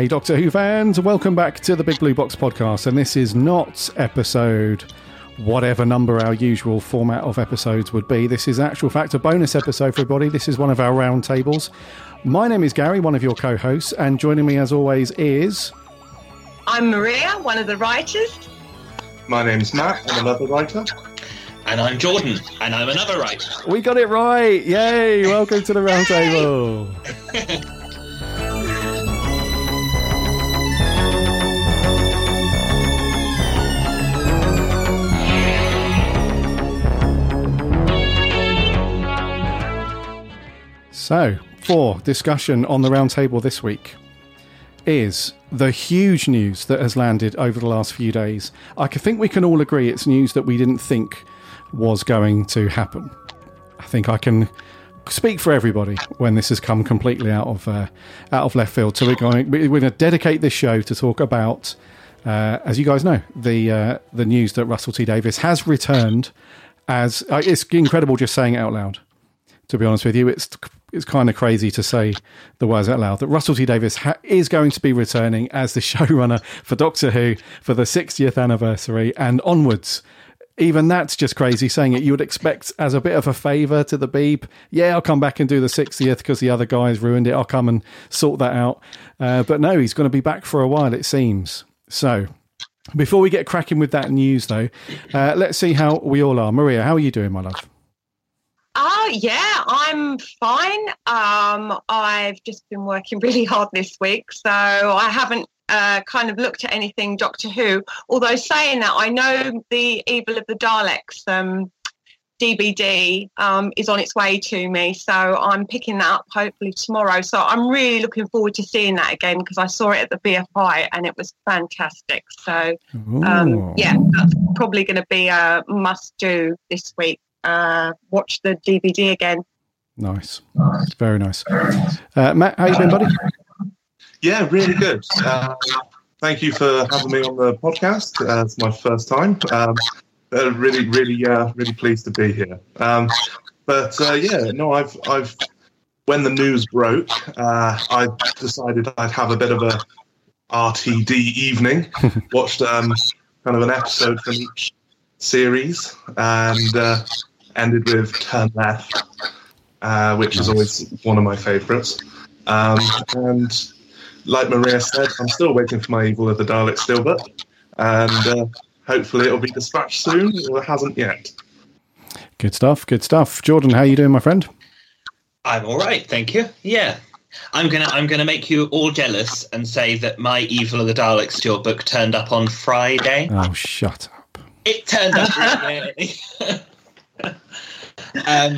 Hey, hey, hey, Doctor Who fans, welcome back to the Big Blue Box podcast. And this is not episode whatever number our usual format of episodes would be. This is actual fact a bonus episode for everybody. This is one of our roundtables. My name is Garry, one of your co hosts, and joining me as always is. I'm Maria, one of the writers. My name's Matt, I'm another writer. And I'm Jordan, and I'm another writer. We got it right! Yay! Welcome to the roundtable. So, for discussion on the roundtable this week is the huge news that has landed over the last few days. I think we can all agree it's news that we didn't think was going to happen. I think I can speak for everybody when this has come completely out of uh, out of left field. So we're going we're going to dedicate this show to talk about, uh, as you guys know, the uh, the news that Russell T Davies has returned. As uh, it's incredible just saying it out loud. To be honest with you, it's it's kind of crazy to say the words out loud that Russell T Davies ha- is going to be returning as the showrunner for Doctor Who for the 60th anniversary and onwards. Even that's just crazy saying it. You would expect as a bit of a favour to the Beeb, yeah, I'll come back and do the 60th because the other guys ruined it. I'll come and sort that out. Uh, but no, he's going to be back for a while, it seems. So before we get cracking with that news, though, uh, let's see how we all are. Maria, how are you doing, my love? Oh, yeah, I'm fine. Um, I've just been working really hard this week, so I haven't uh, kind of looked at anything Doctor Who. Although, saying that, I know the Evil of the Daleks um, DVD um, is on its way to me, so I'm picking that up hopefully tomorrow. So I'm really looking forward to seeing that again because I saw it at the BFI and it was fantastic. So, um, yeah, that's probably going to be a must do this week uh, watch the DVD again. Nice, very nice. Uh, Matt, how you been, buddy? Yeah, really good. Uh, thank you for having me on the podcast. Uh, it's my first time. Um, uh, really, really, uh, really pleased to be here. Um, but uh, yeah, no, I've, I've, when the news broke, uh, I decided I'd have a bit of a RTD evening. Watched um, kind of an episode from each series, and uh, ended with Turn Left, uh, which is always one of my favourites. Um, and like Maria said, I'm still waiting for my Evil of the Dalek Steelbook, and uh, hopefully it'll be dispatched soon, or it hasn't yet. Good stuff. Good stuff. Jordan, how are you doing, my friend? I'm all right, thank you. Yeah, I'm gonna I'm gonna make you all jealous and say that my Evil of the Daleks Steelbook turned up on Friday. Oh, shut up! It turned up really early. um,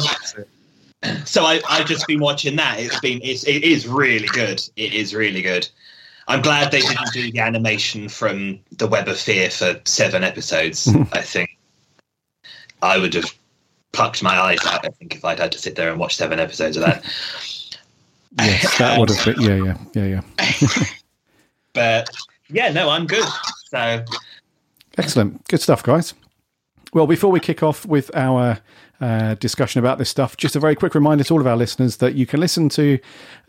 so I, I've just been watching that. It's been it's it is really good. It is really good. I'm glad they didn't do the animation from the Web of Fear for seven episodes. I think I would have plucked my eyes out. I think if I'd had to sit there and watch seven episodes of that. Yes, that would have been. Yeah, yeah, yeah, yeah. but yeah, no, I'm good. So Excellent. Good stuff, guys. Well, before we kick off with our uh, discussion about this stuff, just a very quick reminder to all of our listeners that you can listen to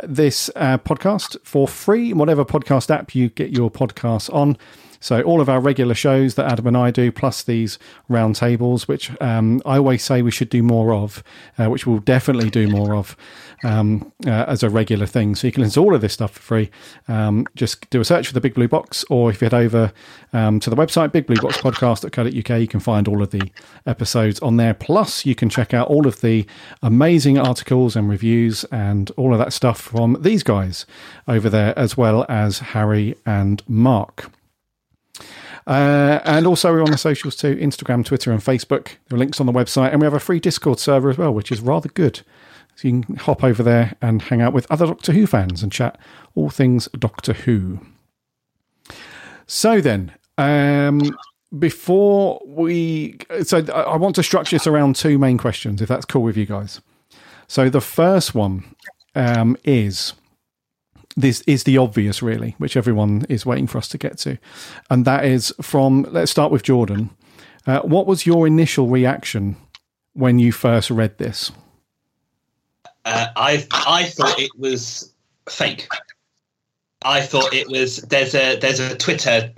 this uh, podcast for free, whatever podcast app you get your podcasts on. So, all of our regular shows that Adam and I do, plus these roundtables, which um, I always say we should do more of, uh, which we'll definitely do more of um, uh, as a regular thing. So, you can listen to all of this stuff for free. Um, just do a search for the Big Blue Box, or if you head over um, to the website, bigblueboxpodcast.co.uk, you can find all of the episodes on there. Plus, you can check out all of the amazing articles and reviews and all of that stuff from these guys over there, as well as Harry and Mark. Uh, and also, we're on the socials too Instagram, Twitter, and Facebook. There are links on the website. And we have a free Discord server as well, which is rather good. So you can hop over there and hang out with other Doctor Who fans and chat all things Doctor Who. So then, um, before we. So I want to structure this around two main questions, if that's cool with you guys. So the first one um, is this is the obvious, really, which everyone is waiting for us to get to. And that is from, let's start with Jordan. Uh, what was your initial reaction when you first read this? uh, I I thought it was fake. I thought it was there's a there's a Twitter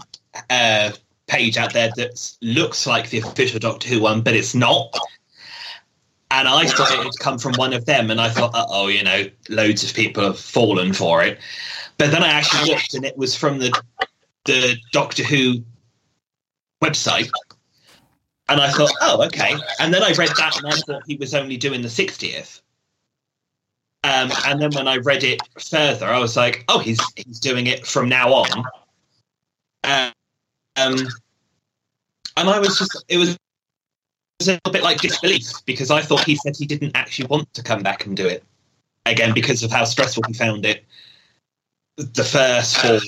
uh, page out there that looks like the official Doctor Who one, but it's not. And I thought it had come from one of them, and I thought, oh, you know, loads of people have fallen for it. But then I actually looked, and it was from the the Doctor Who website, and I thought, oh, okay. And then I read that, and I thought he was only doing the sixtieth. Um, and then when I read it further, I was like, oh, he's he's doing it from now on. Um, um, and I was just, it was, was a little bit like disbelief because I thought he said he didn't actually want to come back and do it again because of how stressful he found it the first four,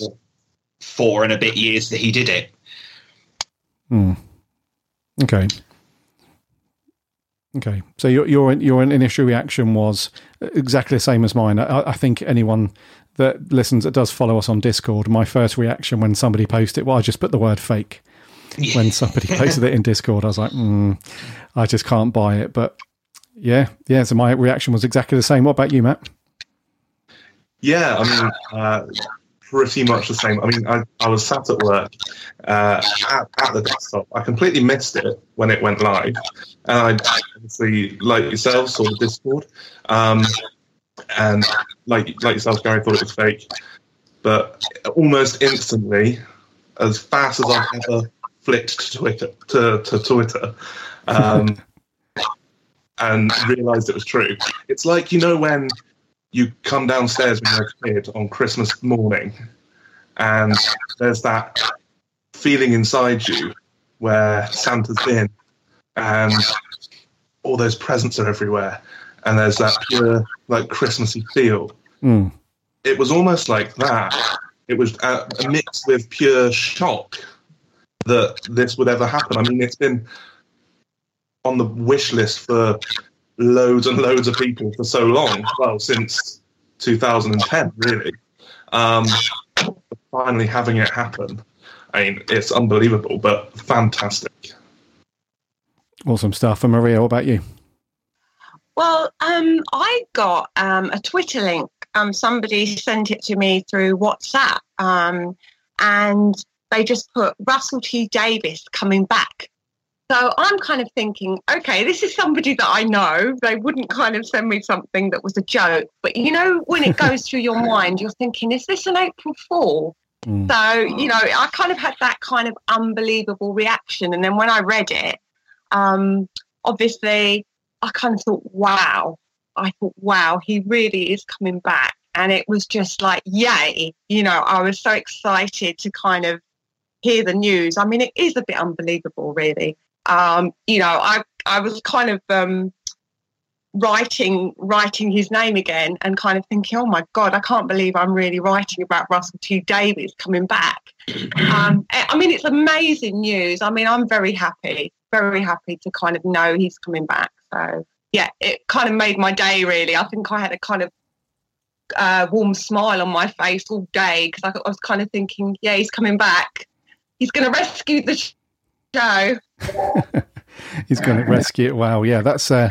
four and a bit years that he did it. Hmm. Okay. Okay, so your your your initial reaction was exactly the same as mine. I, I, think anyone that listens that does follow us on Discord, my first reaction when somebody posted, well, I just put the word fake. Yeah. When somebody posted it in Discord, I was like, mm, I just can't buy it. But yeah, yeah. So my reaction was exactly the same. What about you, Matt? Yeah, I mean, uh, pretty much the same. I mean, I, I was sat at work uh, at, at, the desktop. I completely missed it when it went live. And I obviously, like yourself, saw the Discord. Um, and like like yourself, Garry, thought it was fake. But almost instantly, as fast as I've ever flicked to Twitter, to, to Twitter um, and realised it was true. It's like, you know, when you come downstairs when you're a kid on Christmas morning, and there's that feeling inside you where Santa's been, and all those presents are everywhere, and there's that pure like Christmassy feel. Mm. It was almost like that. It was a, a mix with pure shock that this would ever happen. I mean, it's been on the wish list for loads and loads of people for so long. Well, since 2010, really. Um, finally having it happen, I mean, it's unbelievable, but fantastic. Awesome stuff. And Maria, what about you? Well, um, I got um, a Twitter link. Um, somebody sent it to me through WhatsApp, um, and they just put Russell T Davies coming back so I'm kind of thinking, okay, this is somebody that I know. They wouldn't kind of send me something that was a joke. But you know, when it goes through your mind, you're thinking, is this an April Fool? Mm. So, you know, I kind of had that kind of unbelievable reaction. And then when I read it, um, obviously, I kind of thought, wow. I thought, wow, he really is coming back. And it was just like, yay. You know, I was so excited to kind of hear the news. I mean, it is a bit unbelievable, really um, you know, I I was kind of um, writing writing his name again and kind of thinking, oh my god, I can't believe I'm really writing about Russell T Davies coming back. Um, I mean, it's amazing news. I mean, I'm very happy, very happy to kind of know he's coming back. So yeah, it kind of made my day. Really, I think I had a kind of uh, warm smile on my face all day because I, I was kind of thinking, yeah, he's coming back. He's going to rescue the show. He's going to rescue it. Wow, yeah, that's uh,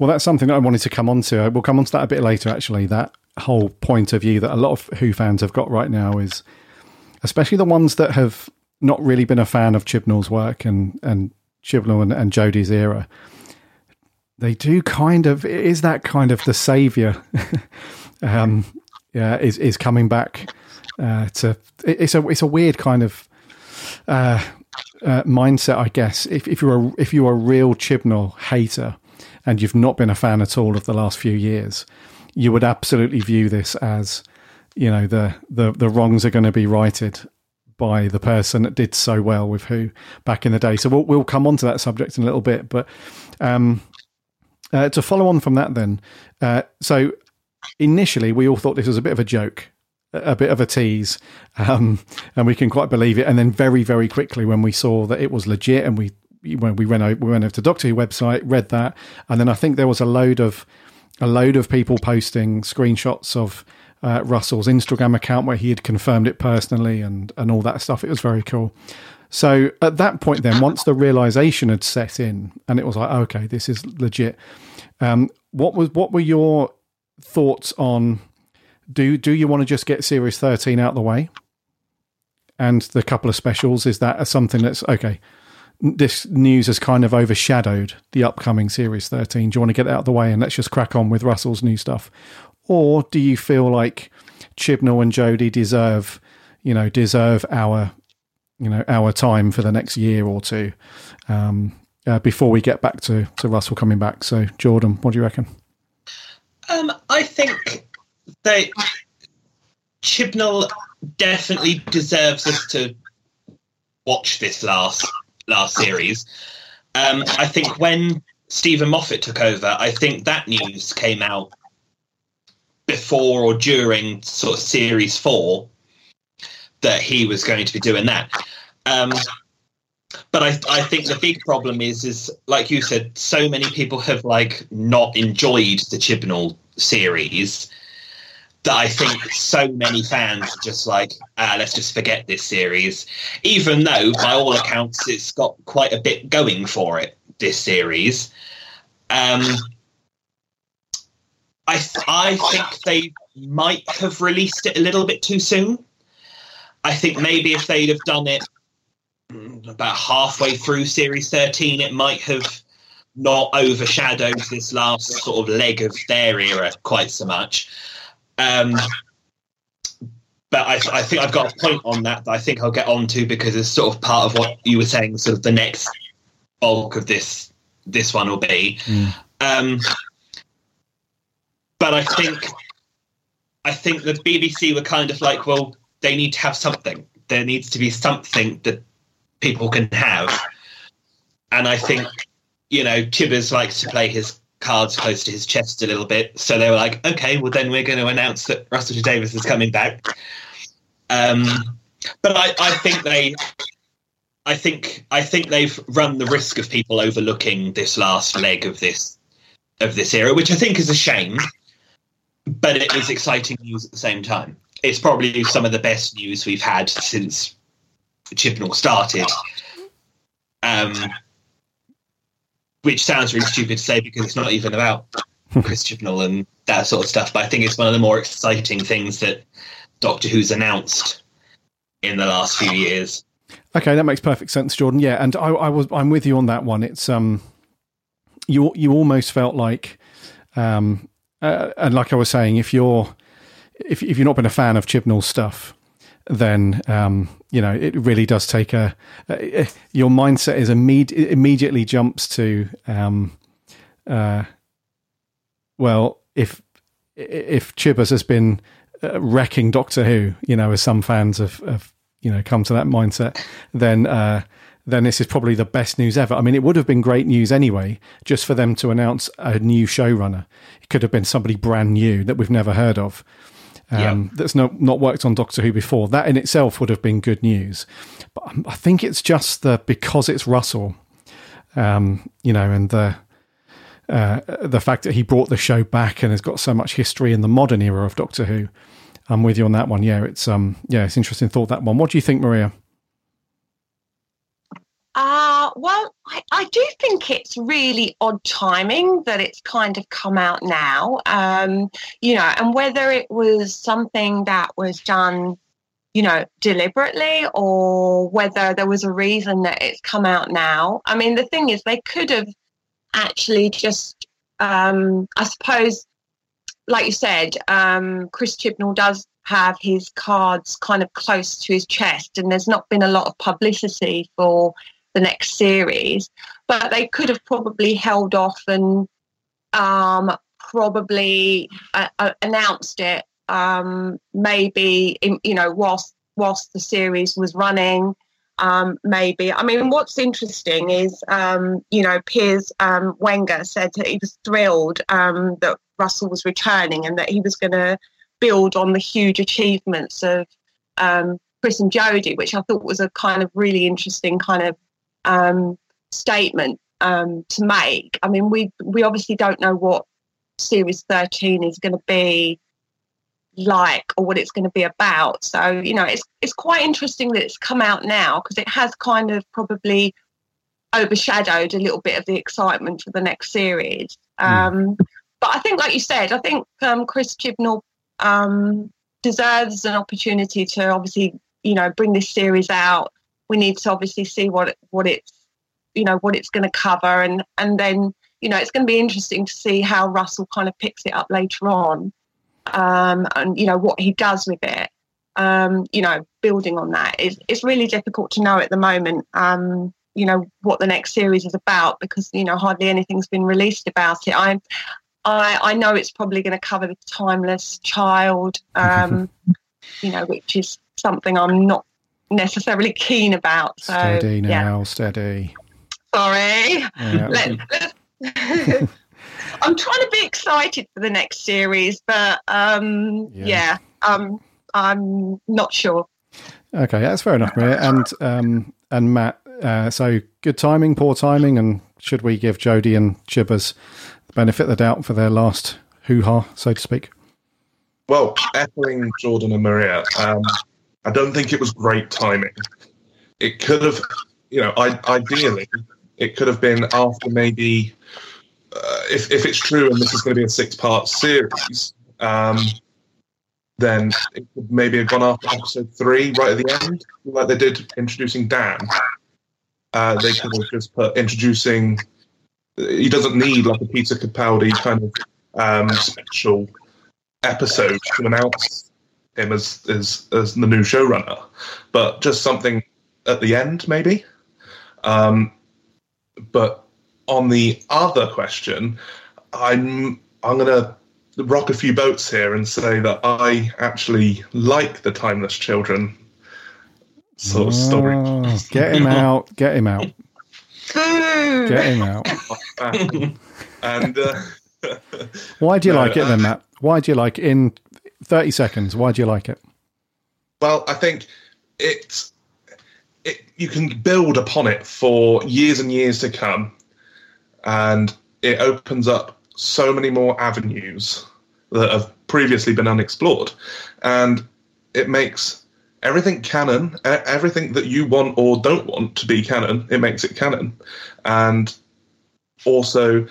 well, that's something that I wanted to come on to. We'll come on to that a bit later. Actually, that whole point of view that a lot of Who fans have got right now is, especially the ones that have not really been a fan of Chibnall's work and and Chibnall and, and Jodie's era. They do kind of is that kind of the savior. um, yeah, is is coming back uh, to. It's a it's a weird kind of uh, uh, mindset, I guess. If, if you're a, if you're a real Chibnall hater and you've not been a fan at all of the last few years, you would absolutely view this as, you know, the the, the wrongs are going to be righted by the person that did so well with Who back in the day. So we'll we'll come on to that subject in a little bit, but um, uh, to follow on from that, then, uh, so initially we all thought this was a bit of a joke a bit of a tease, um, and we can quite believe it. And then very, very quickly, when we saw that it was legit, and we when we went over, we went over to Doctor Who website, read that, and then I think there was a load of a load of people posting screenshots of uh, Russell's Instagram account where he had confirmed it personally and and all that stuff. It was very cool. So at that point, then once the realization had set in, and it was like, okay, this is legit. Um, what was what were your thoughts on? Do do you want to just get series 13 out of the way? And the couple of specials is that something that's okay this news has kind of overshadowed the upcoming series 13 do you want to get out of the way and let's just crack on with russell's new stuff? Or do you feel like chibnall and jodie deserve you know deserve our you know our time for the next year or two um, uh, before we get back to, to russell coming back? So jordan what do you reckon? Um, i think they Chibnall definitely deserves us to watch this last last series. Um, I think when Steven Moffat took over, I think that news came out before or during sort of series four that he was going to be doing that. Um, but I, I think the big problem is, is like you said, so many people have like not enjoyed the Chibnall series that I think so many fans are just like, ah, let's just forget this series. Even though, by all accounts, it's got quite a bit going for it, this series. Um, I, th- I think they might have released it a little bit too soon. I think maybe if they'd have done it about halfway through Series 13, it might have not overshadowed this last sort of leg of their era quite so much. Um, but I, I, think I've got a point on that that I think I'll get on to because it's sort of part of what you were saying. Sort of the next bulk of this this one will be. Mm. Um, but I think I think the BBC were kind of like, well, they need to have something. There needs to be something that people can have. And I think, you know, Chibbers likes to play his cards close to his chest a little bit. So they were like, okay, well then we're going to announce that Russell T Davies is coming back. Um, but I, I think they, I think I think they've run the risk of people overlooking this last leg of this of this era, which I think is a shame. But it is exciting news at the same time. It's probably some of the best news we've had since Chibnall started. Um, which sounds really stupid to say because it's not even about Chris Chibnall and that sort of stuff. But I think it's one of the more exciting things that Doctor Who's announced in the last few years. Okay, that makes perfect sense, Jordan. Yeah, and I, I was I'm with you on that one. It's um, you you almost felt like, um, uh, and like I was saying, if you're if if you're not been a fan of Chibnall's stuff, then um, you know it really does take a, your mindset is imme- immediately jumps to um, uh, well if if Chibbers has been uh, wrecking Doctor Who, you know, as some fans have, have you know come to that mindset, then uh, then this is probably the best news ever. I mean, it would have been great news anyway, just for them to announce a new showrunner. It could have been somebody brand new that we've never heard of um, that's not not worked on Doctor Who before. That in itself would have been good news. But I think it's just the because it's Russell, um, you know, and the uh, the fact that he brought the show back and has got so much history in the modern era of Doctor Who. I'm with you on that one. Yeah, it's um, yeah, it's interesting thought that one. What do you think, Maria? Uh, well, I, I, do think it's really odd timing that it's kind of come out now. Um, you know, and whether it was something that was done, you know, deliberately or whether there was a reason that it's come out now. I mean, the thing is, they could have actually just, um, I suppose, like you said, um, Chris Chibnall does have his cards kind of close to his chest, and there's not been a lot of publicity for the next series. But they could have probably held off and um, probably uh, uh, announced it um, maybe in, you know whilst whilst the series was running. Um, maybe I mean, what's interesting is um, you know Piers um, Wenger said that he was thrilled um, that Russell was returning and that he was going to build on the huge achievements of um, Chris and Jodie, which I thought was a kind of really interesting kind of um, statement um, to make. I mean, we we obviously don't know what Series 13 is going to be like or what it's going to be about. So you know, it's it's quite interesting that it's come out now because it has kind of probably overshadowed a little bit of the excitement for the next series. Mm. Um, but I think, like you said, I think um, Chris Chibnall um, deserves an opportunity to obviously, you know, bring this series out. We need to obviously see what what it's, you know, what it's going to cover, and and then you know, it's going to be interesting to see how Russell kind of picks it up later on, um, and you know what he does with it. Um, you know, building on that is it's really difficult to know at the moment. Um, you know what the next series is about because you know hardly anything's been released about it. I'm I, I know it's probably going to cover the timeless child, um, you know, which is something I'm not necessarily keen about. So, steady now, yeah. steady. Sorry. Yeah. Let, let- I'm trying to be excited for the next series, but um, Yeah. yeah, um, I'm not sure. Okay, that's fair enough, Maria. And um, and Matt. Uh, so good timing, poor timing, and should we give Jodie and Chibbers the benefit of the doubt for their last hoo ha, so to speak? Well, echoing Jordan and Maria, um, I don't think it was great timing. It could have, you know, I, ideally, it could have been after maybe, uh, if, if it's true and this is going to be a six part series, um, then it could maybe have gone after episode three, right at the end, like they did introducing Dan. Uh, they could have just put introducing. He doesn't need like a Peter Capaldi kind of um, special episode to announce him as, as as the new showrunner, but just something at the end, maybe. Um, but on the other question, I'm I'm gonna rock a few boats here and say that I actually like the Timeless Children sort of story. Oh, get him out, get him out, get him out. and uh, Why do you No, like it then, uh, Matt? Why do you like? In 30 seconds, why do you like it? Well, I think it's it, you can build upon it for years and years to come, and it opens up so many more avenues that have previously been unexplored, and it makes everything canon. Everything that you want or don't want to be canon, it makes it canon, and also.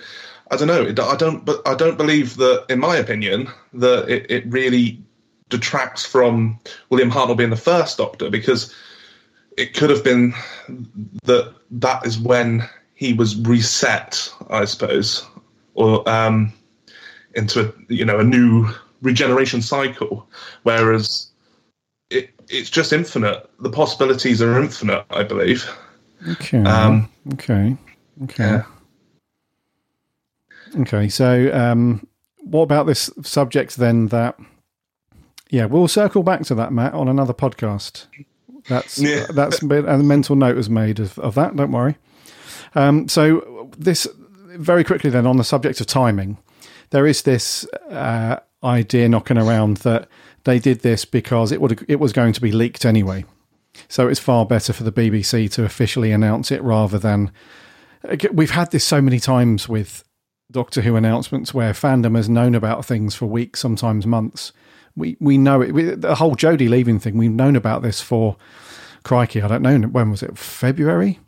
I don't know. I don't, but I don't believe that. In my opinion, that it, it really detracts from William Hartnell being the first Doctor because it could have been that that is when he was reset, I suppose, or um, into a you know a new regeneration cycle. Whereas it, it's just infinite. The possibilities are infinite. I believe. Okay. Um, okay. Okay. Yeah. Okay. So, um, what about this subject then? That, yeah, we'll circle back to that, Matt, on another podcast. That's Yeah. that's been, a mental note was made of, of that. Don't worry. Um, so this very quickly then on the subject of timing, there is this uh, idea knocking around that they did this because it would it was going to be leaked anyway. So it's far better for the BBC to officially announce it rather than we've had this so many times with Doctor Who announcements where fandom has known about things for weeks, sometimes months. We we know it. We, the whole Jodie leaving thing. We've known about this for crikey. I don't know when was it. February,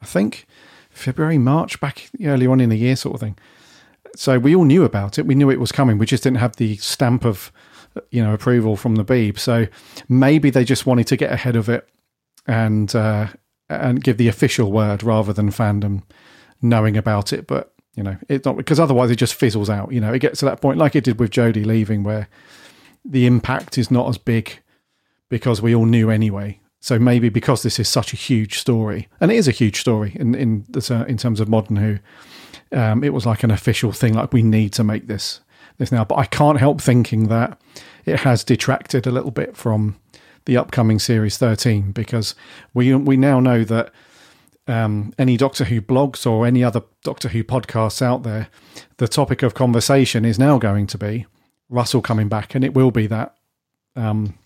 I think. February, March, back early on in the year, sort of thing. So we all knew about it. We knew it was coming. We just didn't have the stamp of you know approval from the Beeb. So maybe they just wanted to get ahead of it and uh, and give the official word rather than fandom knowing about it. But you know, it's not because otherwise it just fizzles out. You know, it gets to that point like it did with Jodie leaving, where the impact is not as big because we all knew anyway. So maybe because this is such a huge story, and it is a huge story in in the, in terms of modern Who, um, it was like an official thing. Like we need to make this this now. But I can't help thinking that it has detracted a little bit from the upcoming series 13 because we we now know that um, any Doctor Who blogs or any other Doctor Who podcasts out there, the topic of conversation is now going to be Russell coming back, and it will be that. Um,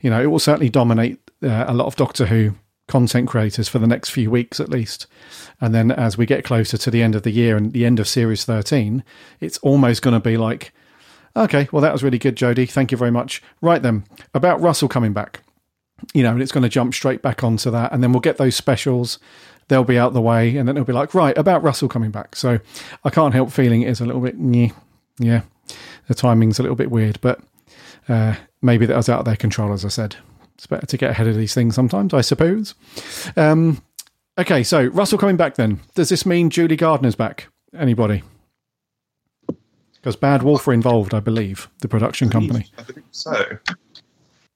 you know, it will certainly dominate uh, a lot of Doctor Who content creators for the next few weeks at least. And then as we get closer to the end of the year and the end of series 13, it's almost going to be like, okay, well, that was really good, Jodie. Thank you very much. Right then, about Russell coming back. You know, and it's going to jump straight back onto that. And then we'll get those specials. They'll be out the way. And then it'll be like, right, about Russell coming back. So I can't help feeling it is a little bit, yeah, yeah. The timing's a little bit weird. But uh, maybe that was out of their control. As I said, it's better to get ahead of these things sometimes, I suppose. Um, okay, so Russell coming back. Then does this mean Julie Gardner's back? Anybody? Because Bad Wolf are involved, I believe, the production company. I believe so.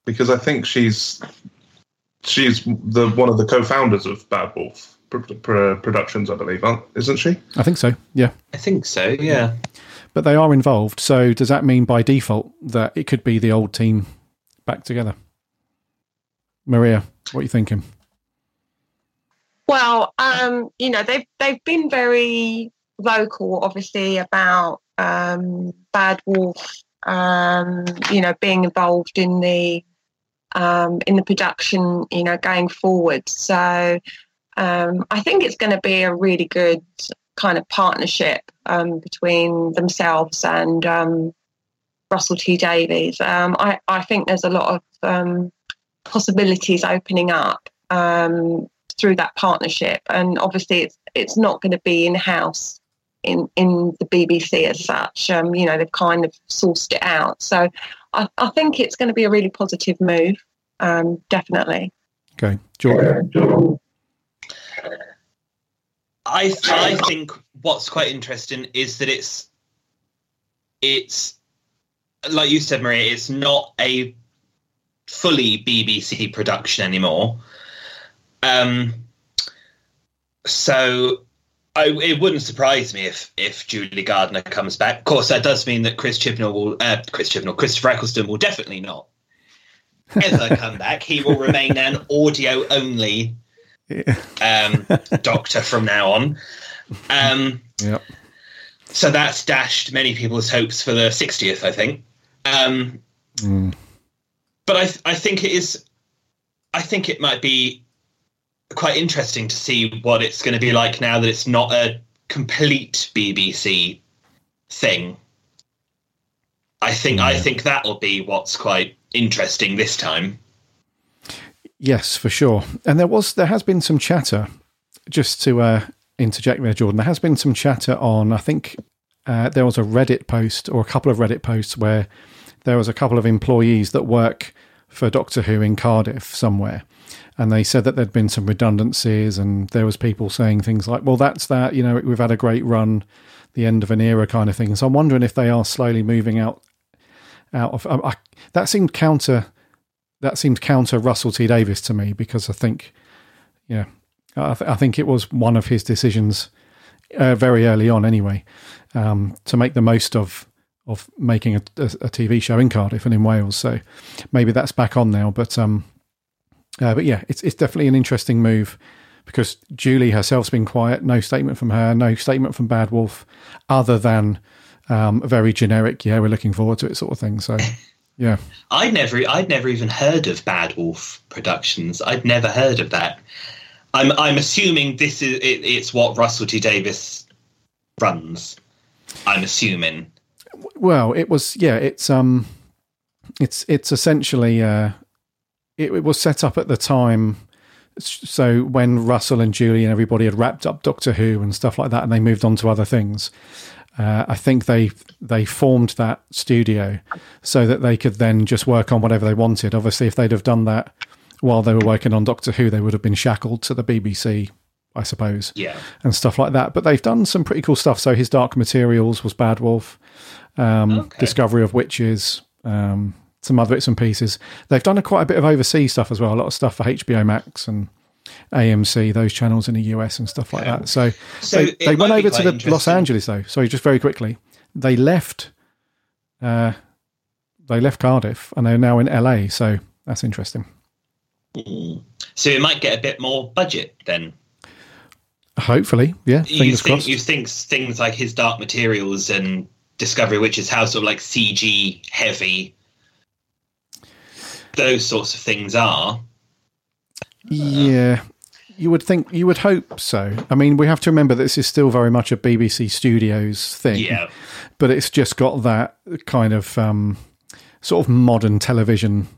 Because I think she's she's the one of the co-founders of Bad Wolf Pro- Pro- Productions, I believe, isn't she? I think so. Yeah. I think so. Yeah. But they are involved. So does that mean by default that it could be the old team back together? Maria, what are you thinking? Well, um, you know, they've they've been very vocal, obviously, about um, Bad Wolf, um, you know, being involved in the um, in the production, you know, going forward. So um, I think it's going to be a really good kind of partnership um, between themselves and um, Russell T Davies. Um, I, I think there's a lot of um, possibilities opening up through that partnership, and obviously it's it's not going to be in house in in the BBC as such. You know, they've kind of sourced it out, so I, I think it's going to be a really positive move. Um, definitely. Okay, Jordan. I I think what's quite interesting is that it's it's like you said, Maria. It's not a fully BBC production anymore. Um, so I, it wouldn't surprise me if if Julie Gardner comes back. Of course, that does mean that Chris Chibnall will uh, Chris Chibnall, Christopher Eccleston will definitely not ever come back. He will remain an audio only um, doctor from now on. Um, Yep. so that's dashed many people's hopes for the 60th, I think. Um, Mm. but I, I think it is, I think it might be quite interesting to see what it's going to be like now that it's not a complete BBC thing. I think I think that'll be what's quite interesting this time. Yes, for sure. And there was there has been some chatter. Just to uh, interject there, Jordan, there has been some chatter on. I think uh, there was a Reddit post or a couple of Reddit posts where there was a couple of employees that work for Doctor Who in Cardiff somewhere, and they said that there'd been some redundancies, and there was people saying things like, "Well, that's that. You know, we've had a great run, the end of an era, kind of thing." So I'm wondering if they are slowly moving out out of. Um, I, that seemed counter that seemed counter Russell T Davies to me because I think, yeah, I, th- I think it was one of his decisions uh, very early on, anyway, um, to make the most of of making a, a, a TV show in Cardiff and in Wales. So maybe that's back on now, but um, uh, but yeah, it's it's definitely an interesting move because Julie herself's been quiet. No statement from her. No statement from Bad Wolf, other than um, a very generic. Yeah, we're looking forward to it, sort of thing. So. Yeah, I'd never, I'd never even heard of Bad Wolf Productions. I'd never heard of that. I'm, I'm assuming this is it, it's what Russell T Davies runs. I'm assuming. well, it was yeah, it's um, it's it's essentially uh, it, it was set up at the time. So when Russell and Julie and everybody had wrapped up Doctor Who and stuff like that, and they moved on to other things, uh, I think they they formed that studio so that they could then just work on whatever they wanted. Obviously, if they'd have done that while they were working on Doctor Who, they would have been shackled to the BBC, I suppose Yeah. and stuff like that. But they've done some pretty cool stuff. So his Dark Materials was Bad Wolf, um, Okay. Discovery of Witches, um, some other bits and pieces. They've done a, quite a bit of overseas stuff as well. A lot of stuff for HBO Max and AMC, those channels in the US and stuff like Okay. that. So, So they, they went over to the Los. Angeles though. Sorry, just very quickly, they left. Uh, they left Cardiff and they're now in LA. So that's interesting. Mm. So it might get a bit more budget then. Hopefully, yeah. you think you think things like his Dark Materials and Discovery, which is how sort of like CG heavy those sorts of things are. Yeah, you would think, you would hope so. I mean, we have to remember that this is still very much a BBC Studios thing, Yeah. but it's just got that kind of um, sort of modern television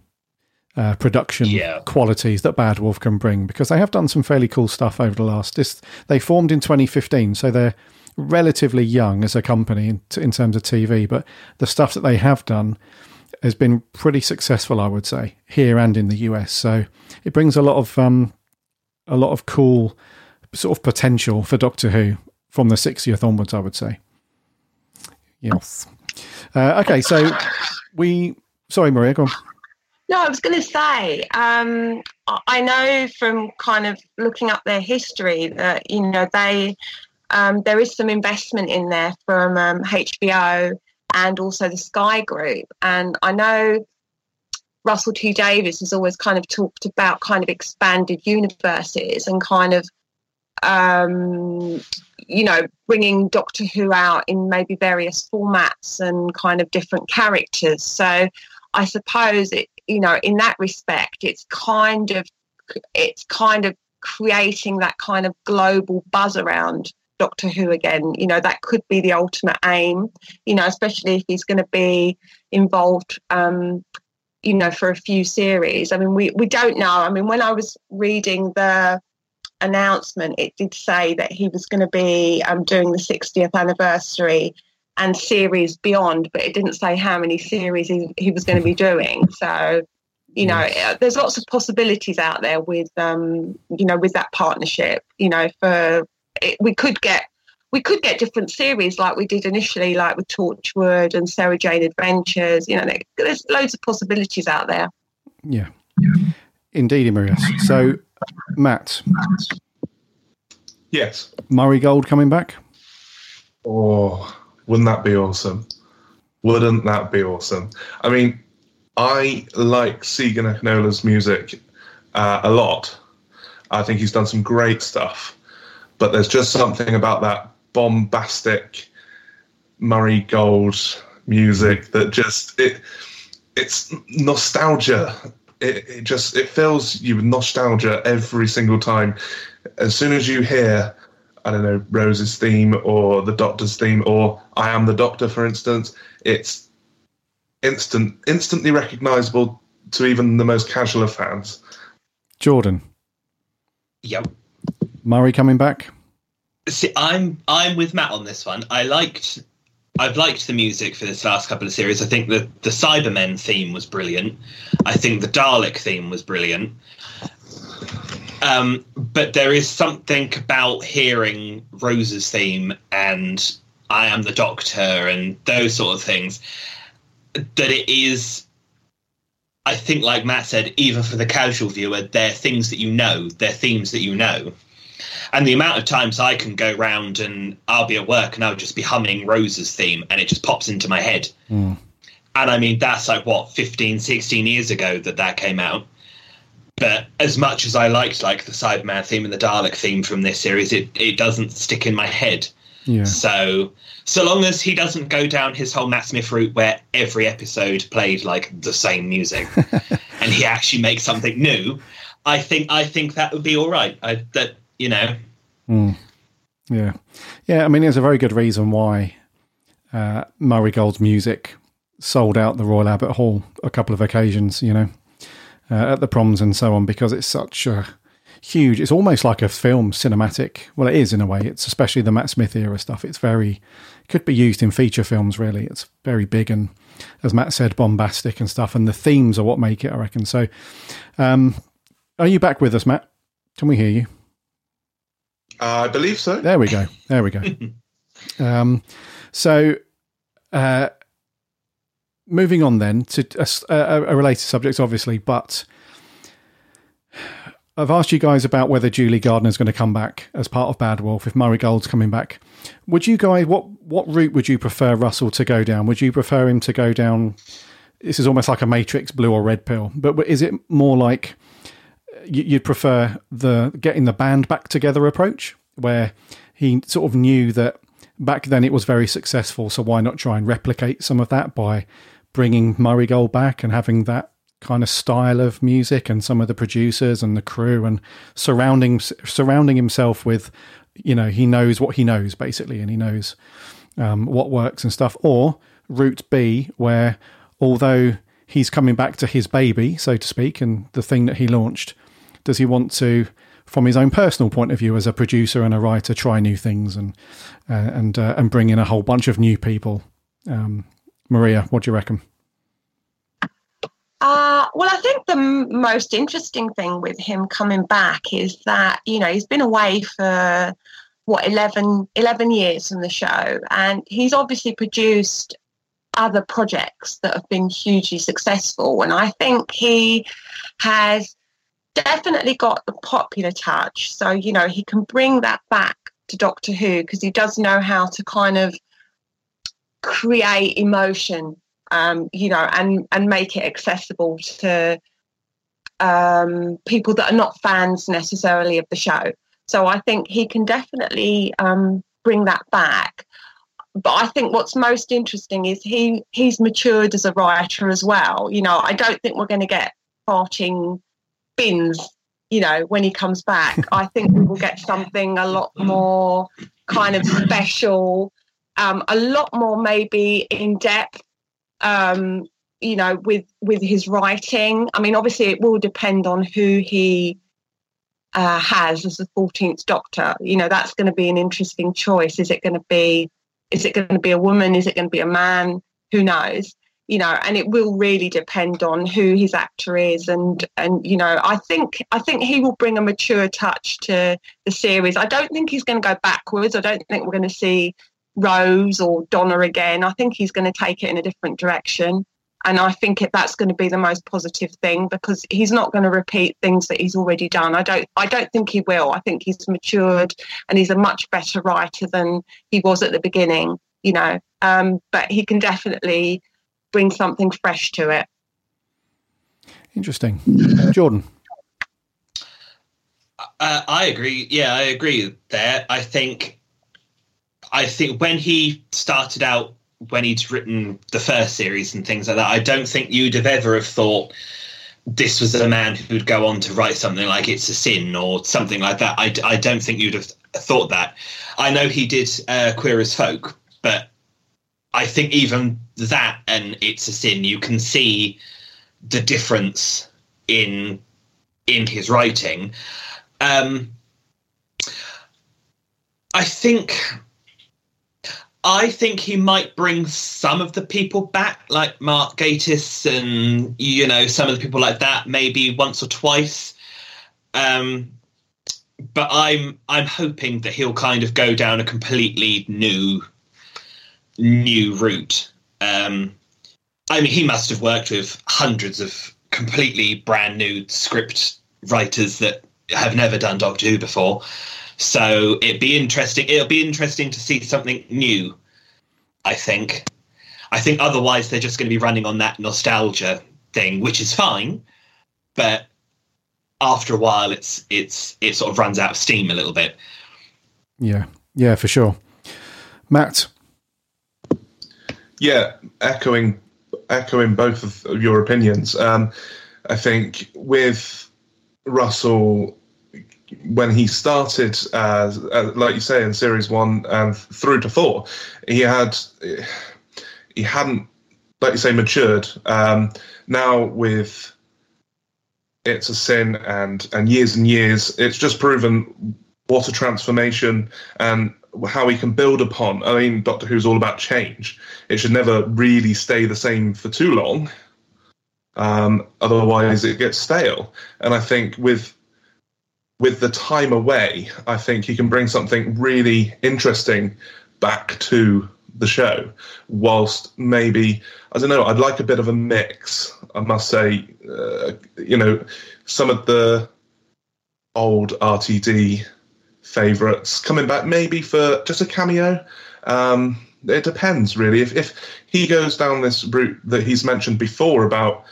uh, production Yeah. qualities that Bad Wolf can bring because they have done some fairly cool stuff over the last. This they formed in 2015, so they're relatively young as a company in, in terms of TV, but the stuff that they have done has been pretty successful, I would say, here and in the US. So it brings a lot of um, a lot of cool sort of potential for Doctor Who from the 60th onwards, I would say. Yes. Uh, okay, so we. Sorry, Maria, go on. No, I was going to say, um, I know from kind of looking up their history that, you know, they. Um, there is some investment in there from um, HBO and also the Sky Group. And I know Russell T Davies has always kind of talked about kind of expanded universes and kind of um, you know, bringing Doctor Who out in maybe various formats and kind of different characters. So I suppose it, you know, in that respect, it's kind of, it's kind of creating that kind of global buzz around Doctor Who again. You know, that could be the ultimate aim, you know, especially if he's going to be involved, um, you know, for a few series. I mean, we, we don't know. I mean, when I was reading the announcement, it did say that he was going to be um, doing the 60th anniversary and series beyond, but it didn't say how many series he, he was going to be doing. So, you know, uh, there's lots of possibilities out there with, um, you know, with that partnership. You know, for it, we could get we could get different series like we did initially, like with Torchwood and Sarah Jane Adventures. You know, there's loads of possibilities out there. Yeah, indeed, Marius. So Matt. Yes. Murray Gold coming back? Oh, wouldn't that be awesome? Wouldn't that be awesome? I mean, I like Segun Akinola's music uh, a lot. I think he's done some great stuff. But there's just something about that bombastic Murray Gold music that just it it's nostalgia it, it just it fills you with nostalgia every single time. As soon as you hear, I don't know, Rose's theme or the Doctor's theme or I Am the Doctor, for instance, it's instant, instantly recognisable to even the most casual of fans. Jordan. Yep. Murray coming back. See, I'm I'm with Matt on this one. I liked I've liked the music for this last couple of series. I think the the Cybermen theme was brilliant. I think the Dalek theme was brilliant. Um, but there is something about hearing Rose's theme and I am the Doctor and those sort of things that it is. I think, like Matt said, even for the casual viewer, they're things that you know, they're themes that you know. And the amount of times I can go round and I'll be at work and I'll just be humming Rose's theme and it just pops into my head. Mm. And I mean, that's like what, 15, 16 years ago that that came out. But as much as I liked like the Cyberman theme and the Dalek theme from this series, it, it doesn't stick in my head. Yeah. So so long as he doesn't go down his whole Matt Smith route where every episode played like the same music and he actually makes something new, I think I think that would be all right. I, that you know. Mm. Yeah, yeah. I mean, there's a very good reason why uh, Murray Gold's music sold out the Royal Albert Hall a couple of occasions. You know, uh, at the proms and so on, because it's such a huge. It's almost like a film cinematic. Well, it is in a way. It's especially the Matt Smith era stuff. It's very could be used in feature films. Really, it's very big and, as Matt said, bombastic and stuff. And the themes are what make it. I reckon. So, um, are you back with us, Matt? Can we hear you? Uh, I believe so. There we go. There we go. um, so, uh, moving on then to a, a, a, related subject, obviously, but I've asked you guys about whether Julie Gardner is going to come back as part of Bad Wolf. If Murray Gold's coming back, would you guys what what route would you prefer Russell to go down? Would you prefer him to go down? This is almost like a Matrix blue or red pill, but is it more like? You'd prefer the getting the band back together approach, where he sort of knew that back then it was very successful. So why not try and replicate some of that by bringing Murray Gold back and having that kind of style of music and some of the producers and the crew and surrounding surrounding himself with, you know, he knows what he knows basically, and he knows um, what works and stuff. Or route B, where although he's coming back to his baby, so to speak, and the thing that he launched, does he want to, from his own personal point of view as a producer and a writer, try new things and uh, and uh, and bring in a whole bunch of new people? Um, Maria, what do you reckon? Uh, well, I think the m- most interesting thing with him coming back is that, you know, he's been away for what, 11, 11 years from the show, and he's obviously produced other projects that have been hugely successful. And I think he has definitely got the popular touch. So, you know, he can bring that back to Doctor Who because he does know how to kind of create emotion um, you know, and and make it accessible to um, people that are not fans necessarily of the show. So I think he can definitely um, bring that back. But I think what's most interesting is he he's matured as a writer as well. You know, I don't think we're going to get farting You know, when he comes back, I think we will get something a lot more kind of special, um, a lot more maybe in depth um, you know, with with his writing. I mean, obviously, it will depend on who he uh, has as the Fourteenth Doctor. You know, that's going to be an interesting choice. Is it going to be? Is it going to be a woman? Is it going to be a man? Who knows? You know, and it will really depend on who his actor is, and and you know, I think I think he will bring a mature touch to the series. I don't think he's going to go backwards. I don't think we're going to see Rose or Donna again. I think he's going to take it in a different direction. And I think it, that's going to be the most positive thing because he's not going to repeat things that he's already done. I don't. I don't think he will. I think he's matured and he's a much better writer than he was at the beginning. You know, um, but he can definitely bring something fresh to it. Interesting, Jordan. Uh, I agree. Yeah, I agree there. I think I think when he started out, when he'd written the first series and things like that, I don't think you'd have ever have thought this was a man who'd go on to write something like It's a Sin or something like that. I, I don't think you'd have thought that. I know he did uh, Queer as Folk, but I think even that and It's a Sin, you can see the difference in in his writing. Um, I think I think he might bring some of the people back, like Mark Gatiss and you know some of the people like that, maybe once or twice. Um, but I'm I'm hoping that he'll kind of go down a completely new new route. Um, I mean, he must have worked with hundreds of completely brand new script writers that have never done Doctor Who before. So it'd be interesting. It'll be interesting to see something new. I think. I think otherwise they're just going to be running on that nostalgia thing, which is fine, but after a while, it's it's it sort of runs out of steam a little bit. Yeah, yeah, for sure. Matt. Yeah, echoing echoing both of your opinions. Um, I think with Russell when he started, uh, like you say, in series one and through to four, he had he hadn't, like you say, matured. Um, now with it's a sin and and years and years, it's just proven what a transformation and how we can build upon. I mean, Doctor Who's all about change. It should never really stay the same for too long. Um, otherwise, it gets stale. And I think with with the time away, I think he can bring something really interesting back to the show. Whilst maybe I don't know, I'd like a bit of a mix. I must say, uh, you know, some of the old RTD favourites coming back, maybe for just a cameo. Um, it depends really. If if he goes down this route that he's mentioned before about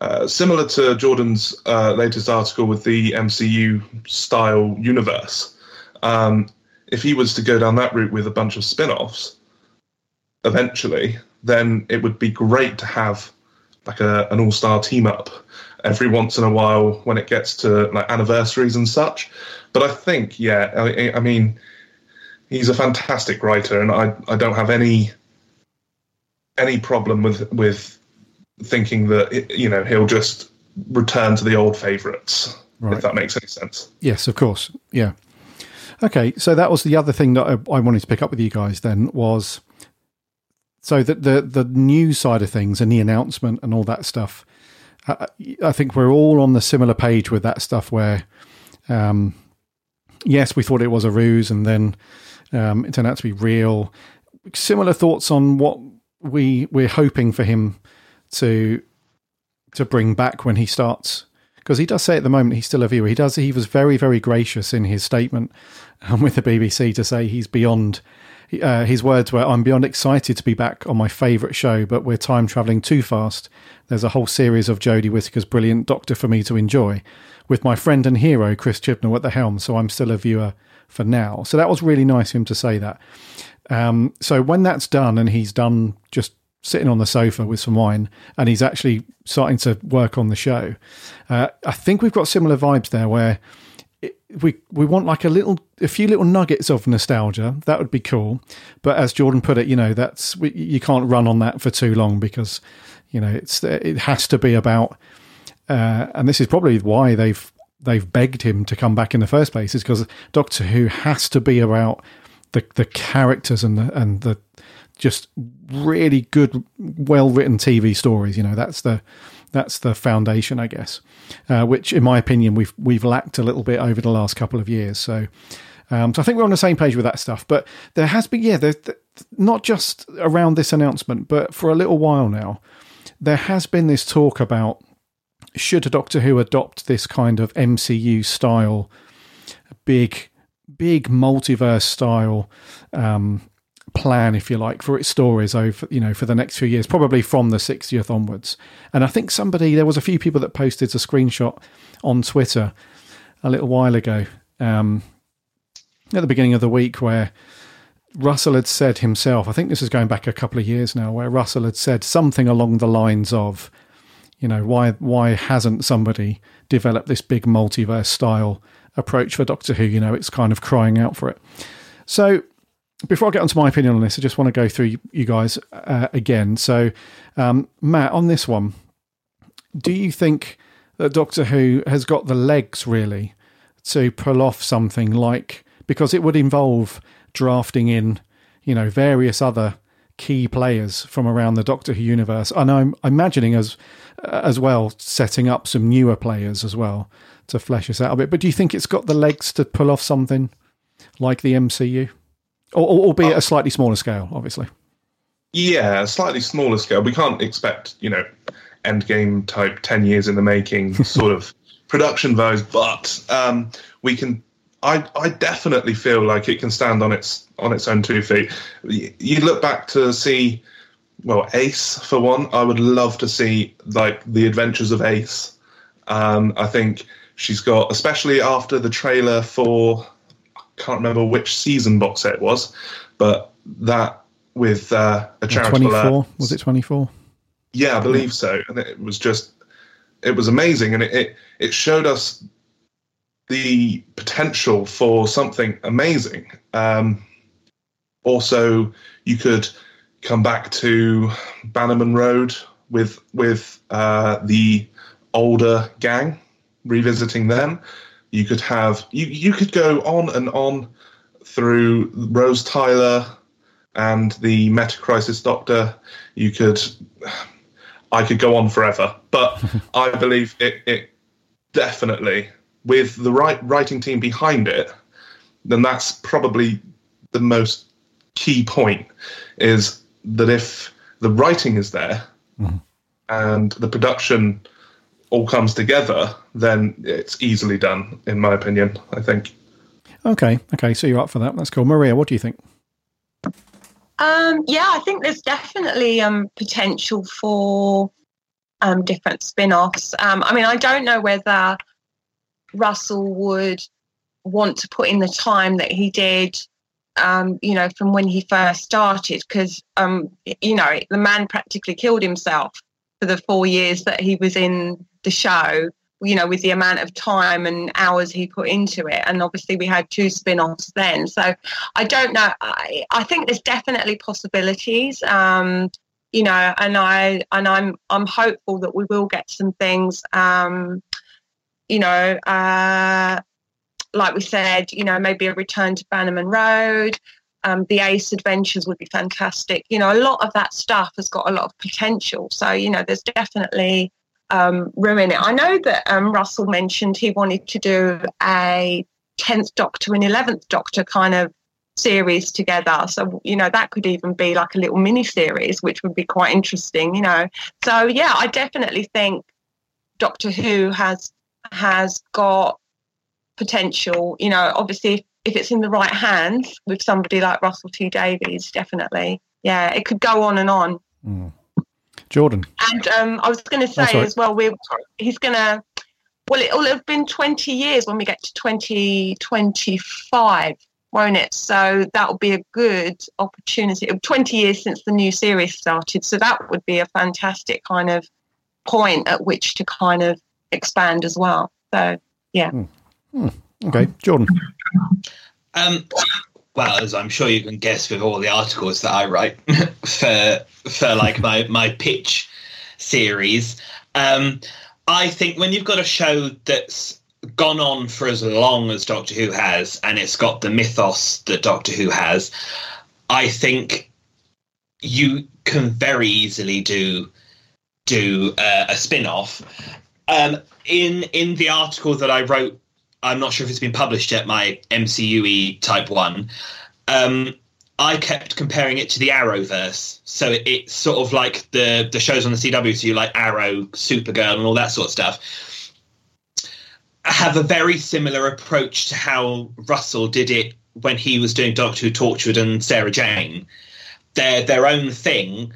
uh, similar to Jordan's uh, latest article with the MCU style universe, um, if he was to go down that route with a bunch of spin offs eventually, then it would be great to have like a, an all star team up every once in a while when it gets to like anniversaries and such. But I think, yeah, I, I mean, he's a fantastic writer, and I, I don't have any any problem with with thinking that you know he'll just return to the old favourites. Right. If that makes any sense. Yes, of course. Yeah. Okay, so that was the other thing that I, I wanted to pick up with you guys. Then was so that the the news side of things and the announcement and all that stuff. I, I think we're all on the similar page with that stuff where, um, yes, we thought it was a ruse and then um, it turned out to be real. Similar thoughts on what we we're hoping for him to to bring back when he starts because he does say at the moment he's still a viewer. He does. He was very very gracious in his statement um, with the BBC to say he's beyond. Uh, his words were, "I'm beyond excited to be back on my favourite show, but we're time travelling too fast. There's a whole series of Jodie Whittaker's brilliant Doctor for me to enjoy, with my friend and hero Chris Chibnall at the helm. So I'm still a viewer for now. So that was really nice of him to say that. Um, so when that's done and he's done just sitting on the sofa with some wine and he's actually starting to work on the show, uh, I think we've got similar vibes there where we we want like a little a few little nuggets of nostalgia that would be cool but as jordan put it you know that's we, you can't run on that for too long because you know it's it has to be about uh, and this is probably why they've they've begged him to come back in the first place is because Doctor Who has to be about the the characters and the and the just really good, well written TV stories. You know, that's the that's the foundation, I guess. Uh, which, in my opinion, we've we've lacked a little bit over the last couple of years. So, um, so I think we're on the same page with that stuff. But there has been, yeah, there's not just around this announcement, but for a little while now, there has been this talk about should Doctor Who adopt this kind of MCU style, big, big multiverse style um, plan, if you like, for its stories over, you know, for the next few years, probably from the 60th onwards. And I think somebody, there was a few people that posted a screenshot on Twitter a little while ago, um, at the beginning of the week, where Russell had said himself, I think this is going back a couple of years now, where Russell had said something along the lines of, you know, why why hasn't somebody developed this big multiverse style approach for Doctor Who? You know, it's kind of crying out for it. So before I get onto my opinion on this, I just want to go through you guys uh, again. So, um, Matt, on this one, do you think that Doctor Who has got the legs really to pull off something like because it would involve drafting in, you know, various other key players from around the Doctor Who universe, and I'm imagining as as well setting up some newer players as well to flesh this out a bit. But do you think it's got the legs to pull off something like the MCU, or, albeit uh, a slightly smaller scale, obviously? Yeah, a slightly smaller scale. We can't expect you know endgame type ten years in the making sort of production values, but um, we can I, I definitely feel like it can stand on its on its own two feet. You look back to see, well, Ace for one. I would love to see like the adventures of Ace. Um, I think she's got, especially after the trailer for, I can't remember which season box set it was, but that with uh, a charitable. Twenty four was it twenty four? Yeah, I believe so, and it was just, it was amazing, and it, it, it showed us the potential for something amazing. Um, also, you could come back to Bannerman Road with with uh, the older gang, revisiting them. You could have you you could go on and on through Rose Tyler and the Meta Crisis Doctor. You could I could go on forever, but I believe it, it definitely with the right writing team behind it, then that's probably the most key point is that if the writing is there mm-hmm. and the production all comes together, then it's easily done, in my opinion, I think. Okay, okay, so you're up for that. That's cool. Maria, what do you think? Um, yeah, I think there's definitely um, potential for um, different spin offs. Um, I mean, I don't know whether Russell would want to put in the time that he did, um, you know, from when he first started, because, um, you know, the man practically killed himself for the four years that he was in the show, you know, with the amount of time and hours he put into it. And obviously we had two spin-offs then. So I don't know. I, I think there's definitely possibilities. Um, you know, and I and I'm I'm hopeful that we will get some things um, you know, uh, like we said, you know, maybe a return to Bannerman Road. Um, the Ace Adventures would be fantastic. You know, a lot of that stuff has got a lot of potential. So, you know, there's definitely um, in it. I know that um, Russell mentioned he wanted to do a 10th Doctor and 11th Doctor kind of series together. So, you know, that could even be like a little mini series, which would be quite interesting, you know. So, yeah, I definitely think Doctor Who has has got potential, you know, obviously if it's in the right hands with somebody like Russell T Davies, definitely. Yeah, it could go on and on. Mm. Jordan. And um, I was going to say as well, we he's going to. Well, it will have been 20 years when we get to 2025, won't it? So that will be a good opportunity. 20 years since the new series started. So that would be a fantastic kind of point at which to kind of expand as well. So, yeah. Hmm. Hmm. Okay, Jordan. Um, well, as I'm sure you can guess with all the articles that I write for for like my my pitch series, um, I think when you've got a show that's gone on for as long as Doctor Who has, and it's got the mythos that Doctor Who has, I think you can very easily do do uh, a spin off. Um, in in the article that I wrote I'm not sure if it's been published yet, my MCUE type one. Um, I kept comparing it to the Arrowverse. So it, it's sort of like the the shows on the CW, so you like Arrow, Supergirl, and all that sort of stuff. Have a very similar approach to how Russell did it when he was doing Doctor Who Torchwood and Sarah Jane. They're their own thing,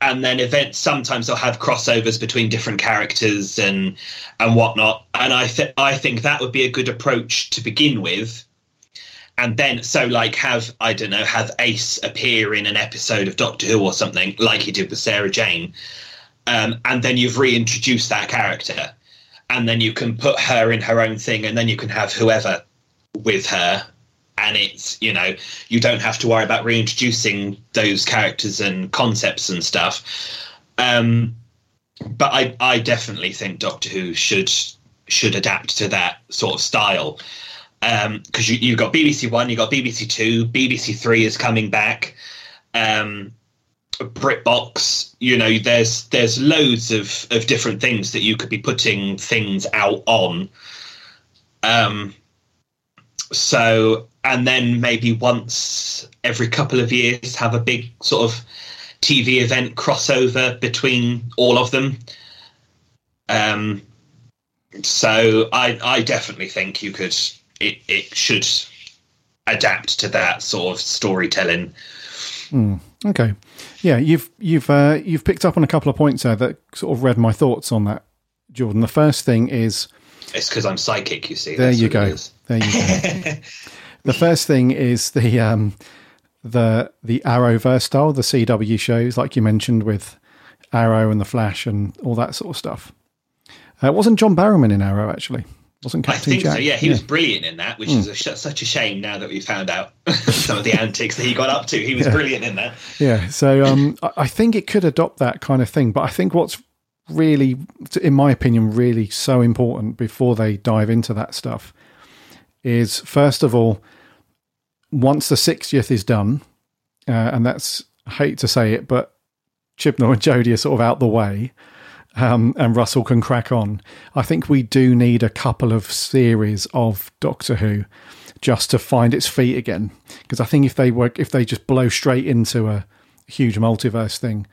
and then events sometimes they'll have crossovers between different characters and and whatnot. And i i think that would be a good approach to begin with. And then so like have i don't know have ace appear in an episode of doctor who or something like he did with sarah jane. Um, and then you've reintroduced that character. And then you can put her in her own thing and then you can have whoever with her and it's you know you don't have to worry about reintroducing those characters and concepts and stuff. Um, but i i definitely think doctor who should should adapt to that sort of style. Because um, you, you've got bbc one you've got bbc two bbc three is coming back. Um, BritBox, you know, there's there's loads of, of different things that you could be putting things out on. Um, so and then maybe once every couple of years have a big sort of TV event crossover between all of them. Um, so I I definitely think you could it it should adapt to that sort of storytelling. Mm, okay, yeah, you've you've uh, you've picked up on a couple of points there that sort of read my thoughts on that, Jordan. The first thing is it's because I'm psychic, you see. There you go. There you go. the first thing is the um, the the Arrowverse style, the CW shows, like you mentioned, with Arrow and the Flash and all that sort of stuff. Uh, wasn't John Barrowman in Arrow actually? Wasn't Captain I think Jack? so. Yeah, he yeah. was brilliant in that, which mm. is a, such a shame now that we found out some of the antics that he got up to. He was yeah. brilliant in that. Yeah, so um, I think it could adopt that kind of thing, but I think what's really, in my opinion, really so important before they dive into that stuff is first of all, once the 60th is done, uh, and that's, I hate to say it, but Chibnall and Jodie are sort of out the way. Um, and Russell can crack on. I think we do need a couple of series of Doctor Who just to find its feet again. Because I think if they work, if they just blow straight into a huge multiverse thing,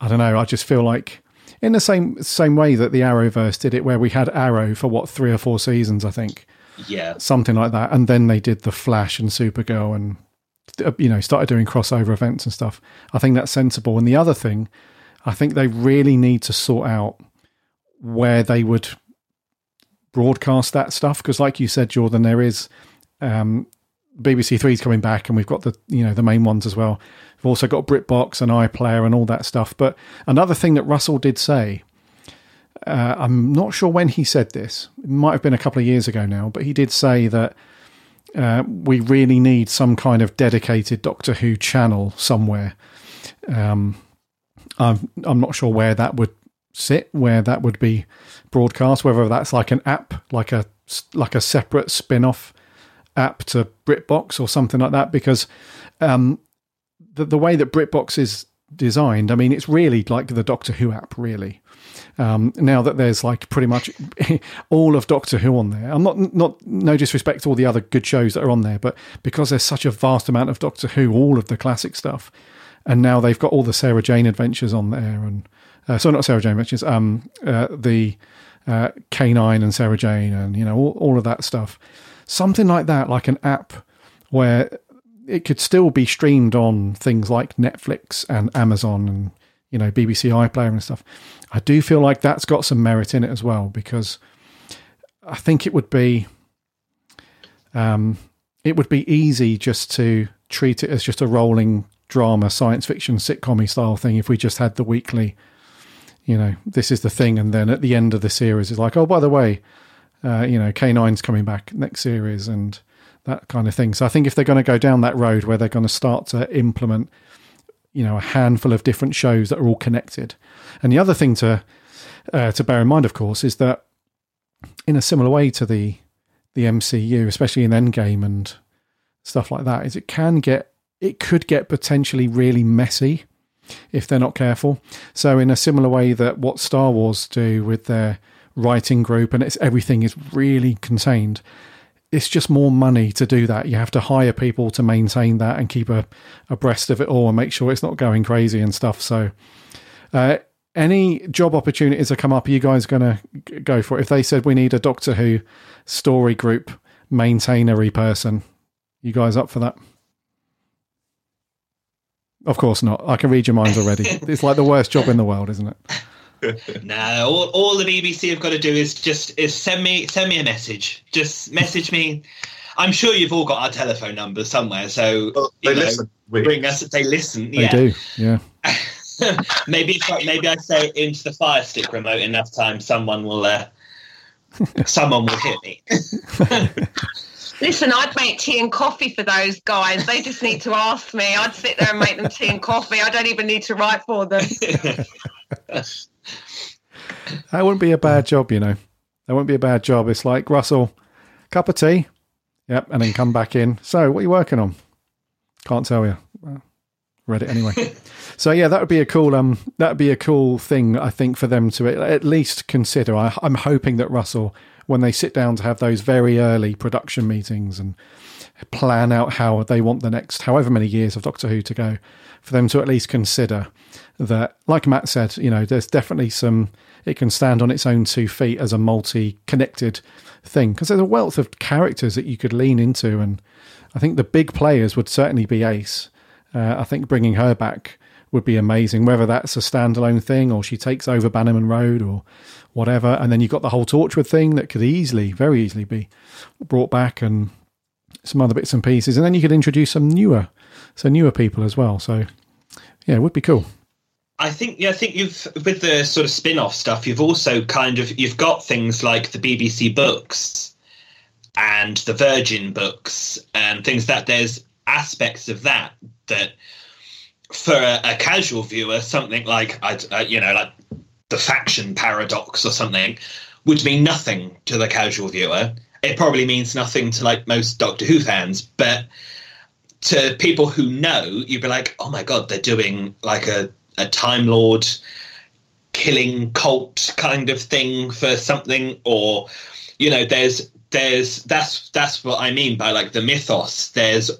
I don't know. I just feel like in the same same way that the Arrowverse did it, where we had Arrow for what three or four seasons, I think. Yeah, something like that, and then they did the Flash and Supergirl, and uh, you know started doing crossover events and stuff. I think that's sensible. And the other thing, I think they really need to sort out where they would broadcast that stuff because, like you said, Jordan, there is um, BBC Three is coming back, and we've got the you know the main ones as well. We've also got BritBox and iPlayer and all that stuff. But another thing that Russell did say, uh, I'm not sure when he said this. It might have been a couple of years ago now, but he did say that uh, we really need some kind of dedicated Doctor Who channel somewhere. Um, I'm I'm not sure where that would sit, where that would be broadcast. Whether that's like an app, like a like a separate spin-off app to BritBox or something like that, because um, the, the way that BritBox is designed. I mean, it's really like the Doctor Who app, really. Um, now that there's like pretty much all of Doctor Who on there, I'm not not no disrespect to all the other good shows that are on there, but because there's such a vast amount of Doctor Who, all of the classic stuff, and now they've got all the Sarah Jane adventures on there, and uh, so not Sarah Jane adventures, um, uh, the uh, K9 and Sarah Jane, and you know all, all of that stuff. Something like that, like an app where it could still be streamed on things like Netflix and Amazon and you know BBC iPlayer and stuff. I do feel like that's got some merit in it as well because I think it would be um, it would be easy just to treat it as just a rolling drama, science fiction, sitcom style thing if we just had the weekly. You know, this is the thing, and then at the end of the series, it's like, oh, by the way, uh, you know, K9's coming back next series, and that kind of thing. So I think if they're going to go down that road where they're going to start to implement you know a handful of different shows that are all connected. And the other thing to uh, to bear in mind, of course, is that in a similar way to the the MCU, especially in Endgame and stuff like that, is it can get it could get potentially really messy if they're not careful. So in a similar way that what Star Wars do with their writing group and it's everything is really contained it's just more money to do that. You have to hire people to maintain that and keep a, abreast of it all and make sure it's not going crazy and stuff. So, uh, any job opportunities that come up, are you guys going to go for it? If they said we need a Doctor Who story group maintainery person, you guys up for that? Of course not. I can read your minds already. it's like the worst job in the world, isn't it? No, all, all the BBC have got to do is just is send me send me a message. Just message me. I'm sure you've all got our telephone numbers somewhere, so well, they know, listen. Bring us. They listen. They yeah. do. Yeah. maybe maybe I say into the Fire Stick remote enough time, someone will uh, someone will hit me. Listen, I'd make tea and coffee for those guys. They just need to ask me. I'd sit there and make them tea and coffee. I don't even need to write for them. That wouldn't be a bad job, you know. That wouldn't be a bad job. It's like Russell, cup of tea, yep, and then come back in. So, what are you working on? Can't tell you. Well, read it anyway. so yeah, that would be a cool um that would be a cool thing I think for them to at least consider. I, I'm hoping that Russell, when they sit down to have those very early production meetings and plan out how they want the next however many years of Doctor Who to go, for them to at least consider that, like Matt said, you know, there's definitely some, it can stand on its own two feet as a multi connected thing because there's a wealth of characters that you could lean into. And I think the big players would certainly be Ace. Uh, I think bringing her back would be amazing, whether that's a standalone thing or she takes over Bannerman Road or whatever. And then you've got the whole Torchwood thing that could easily, very easily be brought back and some other bits and pieces. And then you could introduce some newer, so newer people as well. So yeah, it would be cool. I think yeah, I think you've with the sort of spin-off stuff, you've also kind of you've got things like the BBC books and the Virgin books and things that there's aspects of that that for a, a casual viewer, something like I uh, you know like the faction paradox or something would mean nothing to the casual viewer. It probably means nothing to like most Doctor Who fans, but to people who know, you'd be like, oh my god, they're doing like a a Time Lord killing cult kind of thing for something, or you know, there's there's that's that's what I mean by like the mythos. There's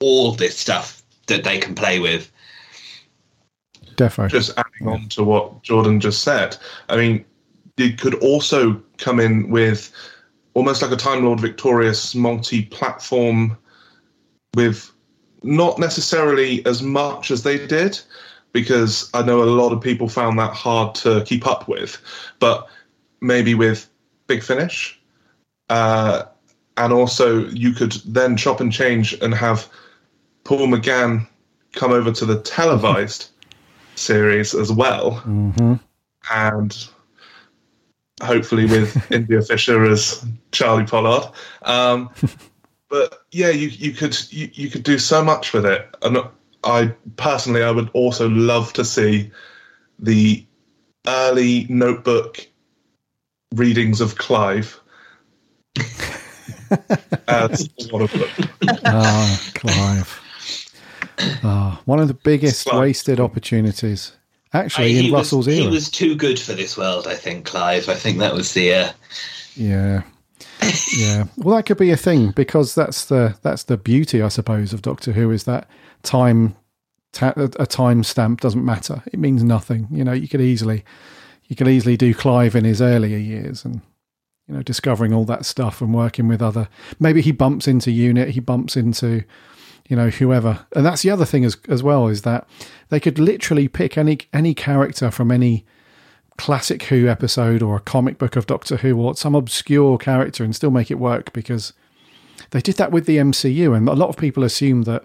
all this stuff that they can play with. Definitely. Just adding on to what Jordan just said, I mean, it could also come in with almost like a Time Lord Victorious multi-platform with not necessarily as much as they did, because I know a lot of people found that hard to keep up with. But maybe with Big Finish, uh, and also you could then chop and change and have Paul McGann come over to the televised series as well, mm-hmm. and hopefully with India Fisher as Charley Pollard. Um, but yeah, you you could you, you could do so much with it, and I personally, I would also love to see the early notebook readings of Clive as one of them. Ah, Clive. Ah, one of the biggest wasted opportunities, actually, he in was, Russell's He was too good for this world, I think, Clive. I think that was the. Uh, Yeah, yeah. Well, that could be a thing because that's the that's the beauty, I suppose, of Doctor Who is that time ta- a time stamp doesn't matter. It means nothing. You know, you could easily you could easily do Clive in his earlier years and you know discovering all that stuff and working with other. Maybe he bumps into Unit. He bumps into you know whoever. And that's the other thing as as well is that they could literally pick any any character from any classic Who episode or a comic book of Doctor Who or some obscure character and still make it work because they did that with the MCU and a lot of people assume that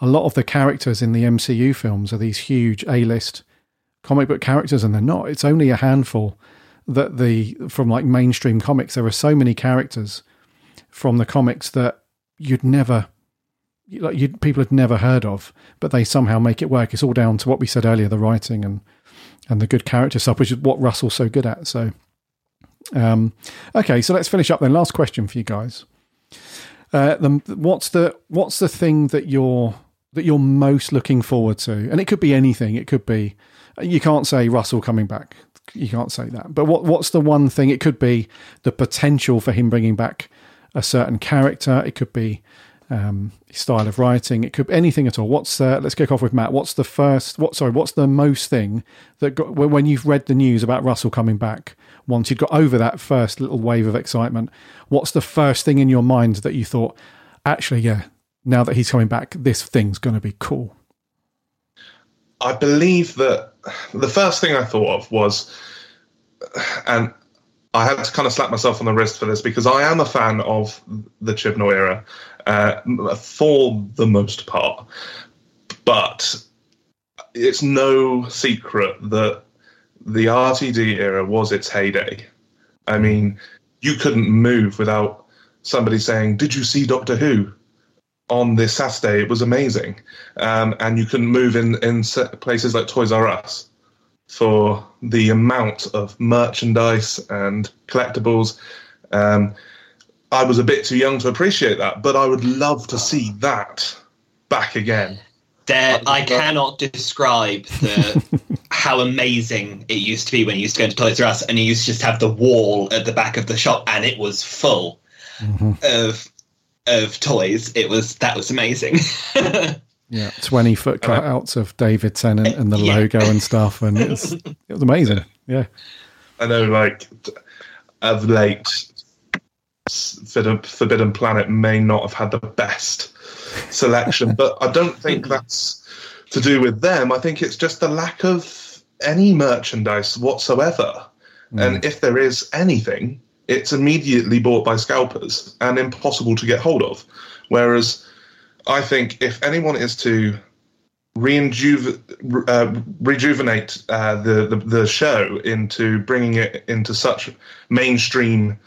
a lot of the characters in the MCU films are these huge A-list comic book characters and they're not. It's only a handful that the from like mainstream comics. There are so many characters from the comics that you'd never like you people had never heard of, but they somehow make it work. It's all down to what we said earlier, the writing and and the good character stuff, which is what Russell's so good at. So, um, okay, so let's finish up then. Last question for you guys. Uh, the, what's the what's the thing that you're that you're most looking forward to? And it could be anything. It could be you can't say Russell coming back. You can't say that. But what what's the one thing? It could be the potential for him bringing back a certain character. It could be um, style of writing. It could be anything at all. What's uh, let's kick off with Matt. What's the first? What sorry? What's the most thing that got when you've read the news about Russell coming back? Once you'd got over that first little wave of excitement, what's the first thing in your mind that you thought, actually, yeah, now that he's coming back, this thing's going to be cool. I believe that the first thing I thought of was, and I had to kind of slap myself on the wrist for this because I am a fan of the Chibnall era uh, for the most part, but it's no secret that the RTD era was its heyday. I mean, you couldn't move without somebody saying, "Did you see Doctor Who?" on this Saturday. It was amazing, um, and you couldn't move in in places like Toys R Us for the amount of merchandise and collectibles. Um, I was a bit too young to appreciate that, but I would love to see that back again. There, I cannot describe the how amazing it used to be when you used to go into Toys R Us and you used to just have the wall at the back of the shop and it was full mm-hmm. of of toys. It was that was amazing. Yeah, twenty foot cutouts of David Tennant and the Yeah. logo and stuff, and it was it was amazing. Yeah, I know, like, of late, Forbidden, Forbidden Planet may not have had the best selection, but I don't think that's to do with them. I think it's just the lack of any merchandise whatsoever. And if there is anything, it's immediately bought by scalpers and impossible to get hold of. Whereas I think if anyone is to reinjuve, uh, rejuvenate uh, the, the the show into bringing it into such mainstream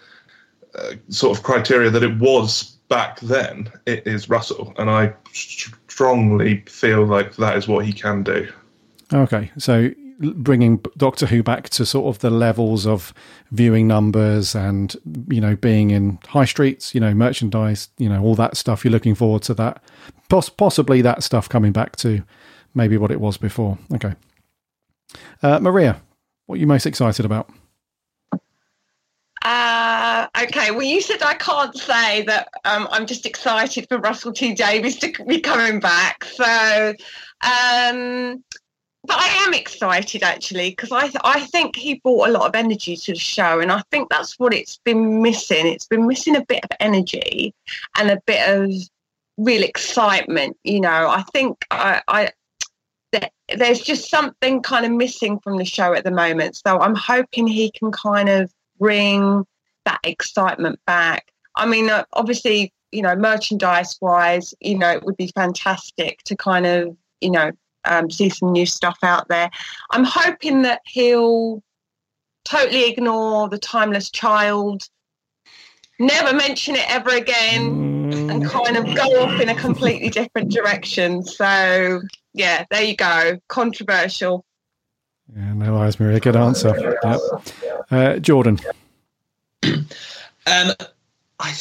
sort of criteria that it was back then, it is Russell, and I strongly feel like that is what he can do. Okay, so bringing Doctor Who back to sort of the levels of viewing numbers and you know being in high streets, you know merchandise, you know all that stuff. You're looking forward to that, Poss- possibly that stuff coming back to maybe what it was before. Okay, uh, Maria, what are you most excited about? Okay, well, you said I can't say that um, I'm just excited for Russell T Davies to be coming back. So, um, but I am excited actually because I th- I think he brought a lot of energy to the show, and I think that's what it's been missing. It's been missing a bit of energy and a bit of real excitement. You know, I think I. I there- there's just something kind of missing from the show at the moment. So I'm hoping he can kind of bring that excitement back. I mean, uh, obviously, you know, merchandise wise, you know, it would be fantastic to kind of, you know, um, see some new stuff out there. I'm hoping that he'll totally ignore the timeless child, never mention it ever again, and kind of go off in a completely different direction. So, yeah, there you go. Controversial. Yeah, no lies, Maria. Good answer. Yep. Uh, Jordan. Um, I,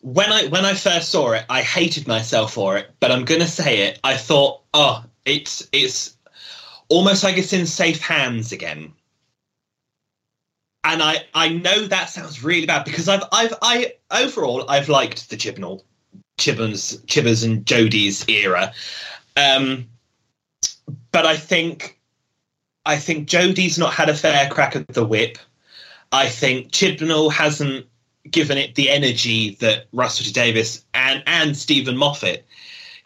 when I when I first saw it, I hated myself for it. But I'm gonna say it. I thought, oh, it's it's almost like it's in safe hands again. And I I know that sounds really bad because I've I've I overall I've liked the Chibnall, Chibbons, Chibbers and Jodie's era. Um, but I think I think Jodie's not had a fair crack at the whip. I think Chibnall hasn't given it the energy that Russell T Davies and and Steven Moffat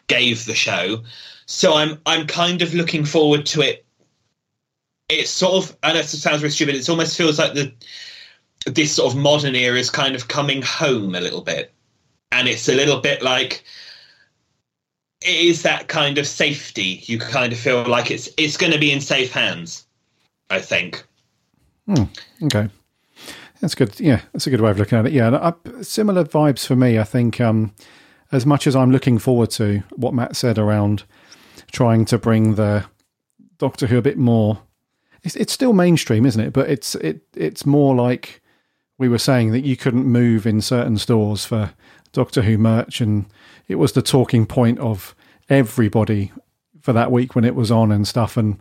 gave the show. So I'm I'm kind of looking forward to it. It's sort of I know it sounds really stupid. It almost feels like the this sort of modern era is kind of coming home a little bit, and it's a little bit like it is that kind of safety. You kind of feel like it's it's going to be in safe hands. I think. Hmm, okay. That's good. Yeah, that's a good way of looking at it. Yeah, I, similar vibes for me. I think um, as much as I'm looking forward to what Matt said around trying to bring the Doctor Who a bit more, it's, it's still mainstream, isn't it? But it's it it's more like we were saying that you couldn't move in certain stores for Doctor Who merch, and it was the talking point of everybody for that week when it was on and stuff. And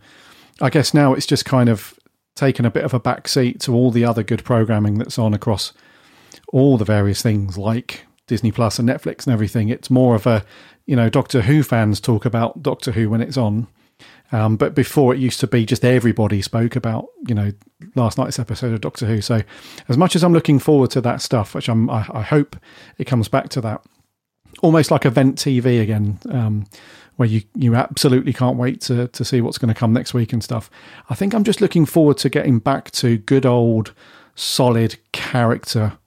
I guess now it's just kind of taken a bit of a back seat to all the other good programming that's on across all the various things like Disney Plus and Netflix and everything. It's more of a, you know, Doctor Who fans talk about Doctor Who when it's on. Um, but before it used to be just everybody spoke about, you know, last night's episode of Doctor Who. So as much as I'm looking forward to that stuff, which I'm, I, I hope it comes back to that, almost like event TV again. Um, where you, you absolutely can't wait to, to see what's going to come next week and stuff. I think I'm just looking forward to getting back to good old solid character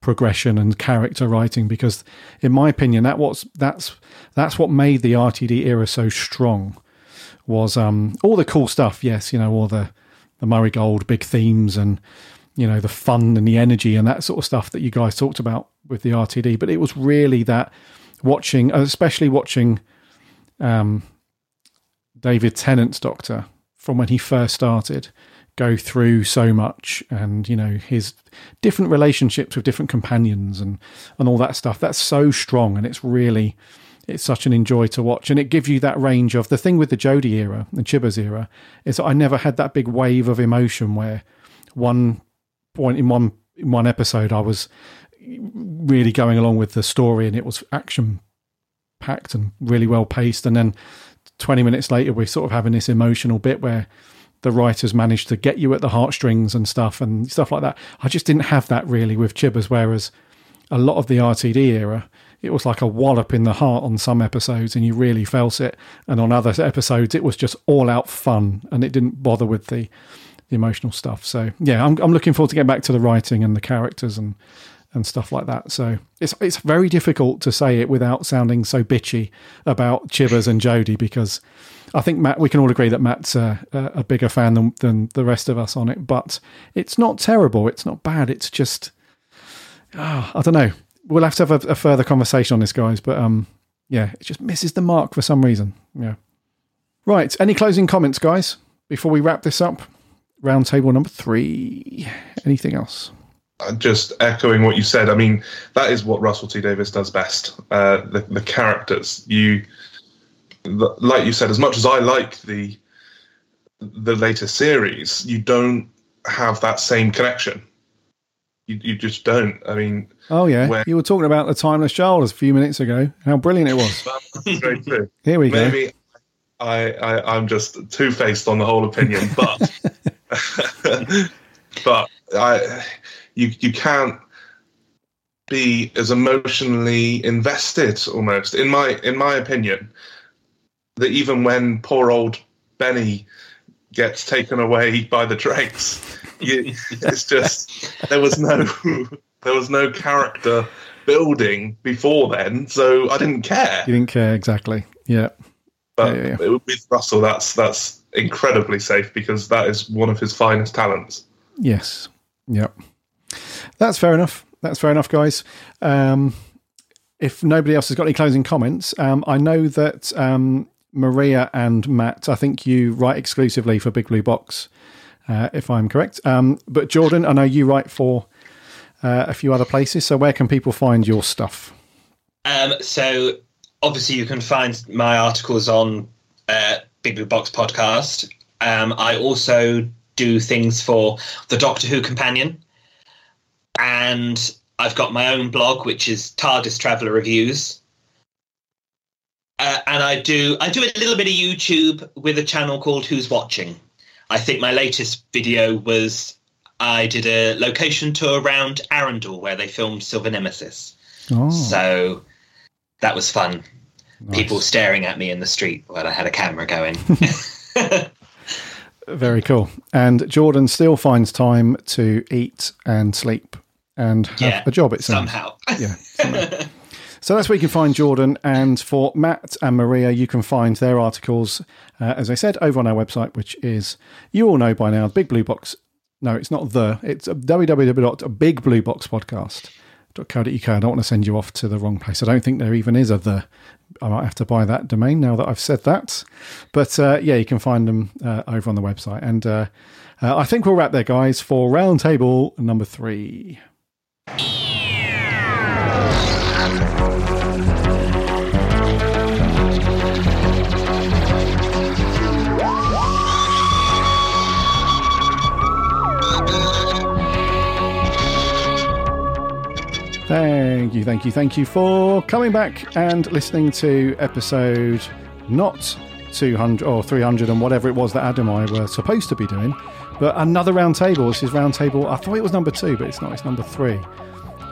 progression and character writing because in my opinion that what's that's that's what made the RTD era so strong was um all the cool stuff yes you know all the the Murray Gold big themes and you know the fun and the energy and that sort of stuff that you guys talked about with the RTD but it was really that watching especially watching um, David Tennant's Doctor from when he first started go through so much and you know his different relationships with different companions and and all that stuff. That's so strong and it's really it's such an enjoy to watch. And it gives you that range of the thing with the Jodie era and Chibbers era is I never had that big wave of emotion where one point in one in one episode I was really going along with the story and it was action packed and really well paced. And then 20 minutes later, we're sort of having this emotional bit where the writers managed to get you at the heartstrings and stuff and stuff like that. I just didn't have that really with Chibbers, whereas a lot of the RTD era, it was like a wallop in the heart on some episodes and you really felt it. And on other episodes, it was just all out fun and it didn't bother with the, the emotional stuff. So, yeah, I'm, I'm looking forward to getting back to the writing and the characters and and stuff like that. So it's it's very difficult to say it without sounding so bitchy about Chibbers and Jodie because I think Matt we can all agree that Matt's a, a bigger fan than, than the rest of us on it. But it's not terrible. It's not bad. It's just oh, I don't know. We'll have to have a, a further conversation on this, guys. But um, yeah, it just misses the mark for some reason. Yeah. Right. Any closing comments, guys, before we wrap this up? Roundtable number three. Anything else? Just echoing what you said, I mean, that is what Russell T Davies does best. Uh, the, the characters, you, like you said, as much as I like the the later series, you don't have that same connection. You, you just don't. I mean, oh yeah, where, you were talking about the Timeless Child a few minutes ago. How brilliant it was! Here we go. Maybe I, I I'm just two faced on the whole opinion, but but I you you can't be as emotionally invested almost in my in my opinion that even when poor old Benni gets taken away by the Dregs, you, it's just there was no there was no character building before then so I didn't care. You didn't care exactly. Yeah. But yeah, yeah. with Russell that's that's incredibly safe because that is one of his finest talents. Yes. Yep that's fair enough. That's fair enough, guys. Um, if nobody else has got any closing comments, um, I know that um, Maria and Matt, I think you write exclusively for Big Blue Box, uh, if I'm correct. Um, but Jordan, I know you write for uh, a few other places. So where can people find your stuff? Um, so obviously you can find my articles on uh, Big Blue Box podcast. Um, I also do things for the Doctor Who Companion, and I've got my own blog, which is TARDIS Traveller Reviews. Uh, and I do I do a little bit of YouTube with a channel called Who's Watching. I think my latest video was I did a location tour around Arundel where they filmed Silver Nemesis. Oh, So that was fun. nice. People staring at me in the street while I had a camera going. Very cool. And Jordan still finds time to eat and sleep and have Yeah, a job, it sounds. Somehow. Yeah. somehow. so that's where you can find Jordan. And for Matt and Maria, you can find their articles, uh, as I said, over on our website, which is, you all know by now, Big Blue Box. No, it's not the, it's www.bigblueboxpodcast.co.uk. I don't want to send you off to the wrong place. I don't think there even is a the. I might have to buy that domain now that I've said that. But uh, yeah, you can find them uh, over on the website. And uh, uh, I think we'll wrap there, guys, for roundtable number three. Thank you, thank you, thank you for coming back and listening to episode not 200 or 300 and whatever it was that Adam and I were supposed to be doing, but another round table. This is round table. I thought it was number two, but it's not. It's number three.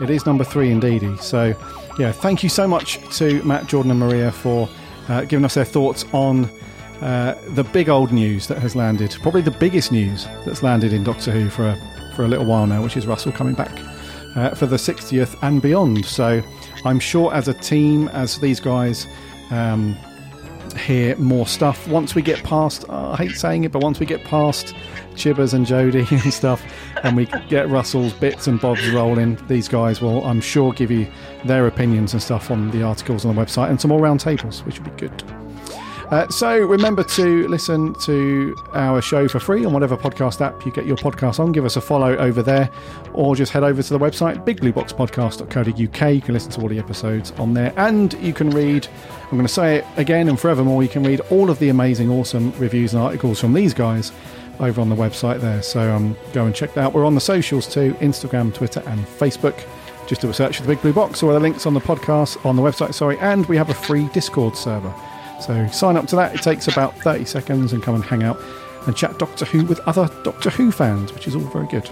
It is number three indeedy. So, yeah, thank you so much to Matt, Jordan, and Maria for uh, giving us their thoughts on uh, the big old news that has landed. Probably the biggest news that's landed in Doctor Who for a, for a little while now, which is Russell coming back uh, for the 60th and beyond. So, I'm sure as a team, as these guys. Um, hear more stuff once we get past. Uh, I hate saying it, but once we get past Chibbers and Jodie and stuff, and we get Russell's bits and bobs rolling, these guys will, I'm sure, give you their opinions and stuff on the articles on the website and some more round tables, which would be good. Uh, so remember to listen to our show for free on whatever podcast app you get your podcast on. Give us a follow over there, or just head over to the website bigblueboxpodcast.co.uk. You can listen to all the episodes on there, and you can read. I'm going to say it again and forevermore. You can read all of the amazing, awesome reviews and articles from these guys over on the website there. So um, go and check that out. We're on the socials too: Instagram, Twitter, and Facebook. Just do a search for the Big Blue Box or the links on the podcast on the website. Sorry, and we have a free Discord server. So sign up to that. It takes about 30 seconds and come and hang out and chat Doctor Who with other Doctor Who fans, which is all very good.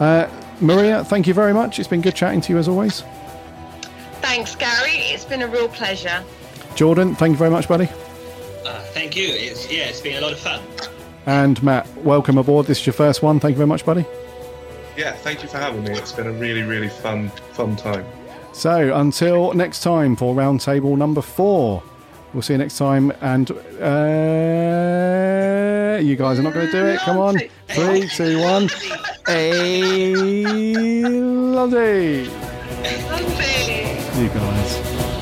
Uh, Maria, thank you very much. It's been good chatting to you as always. Thanks, Garry. It's been a real pleasure. Jordan, thank you very much, buddy. Uh, thank you. It's yeah, it's been a lot of fun. And Matt, welcome aboard. This is your first one. Thank you very much, buddy. Yeah, thank you for having me. It's been a really, really fun, fun time. So until next time for roundtable number four. We'll see you next time. And uh, you guys are not going to do it. Come on. Three, two, one. Hey, lovely. Lovely. You guys.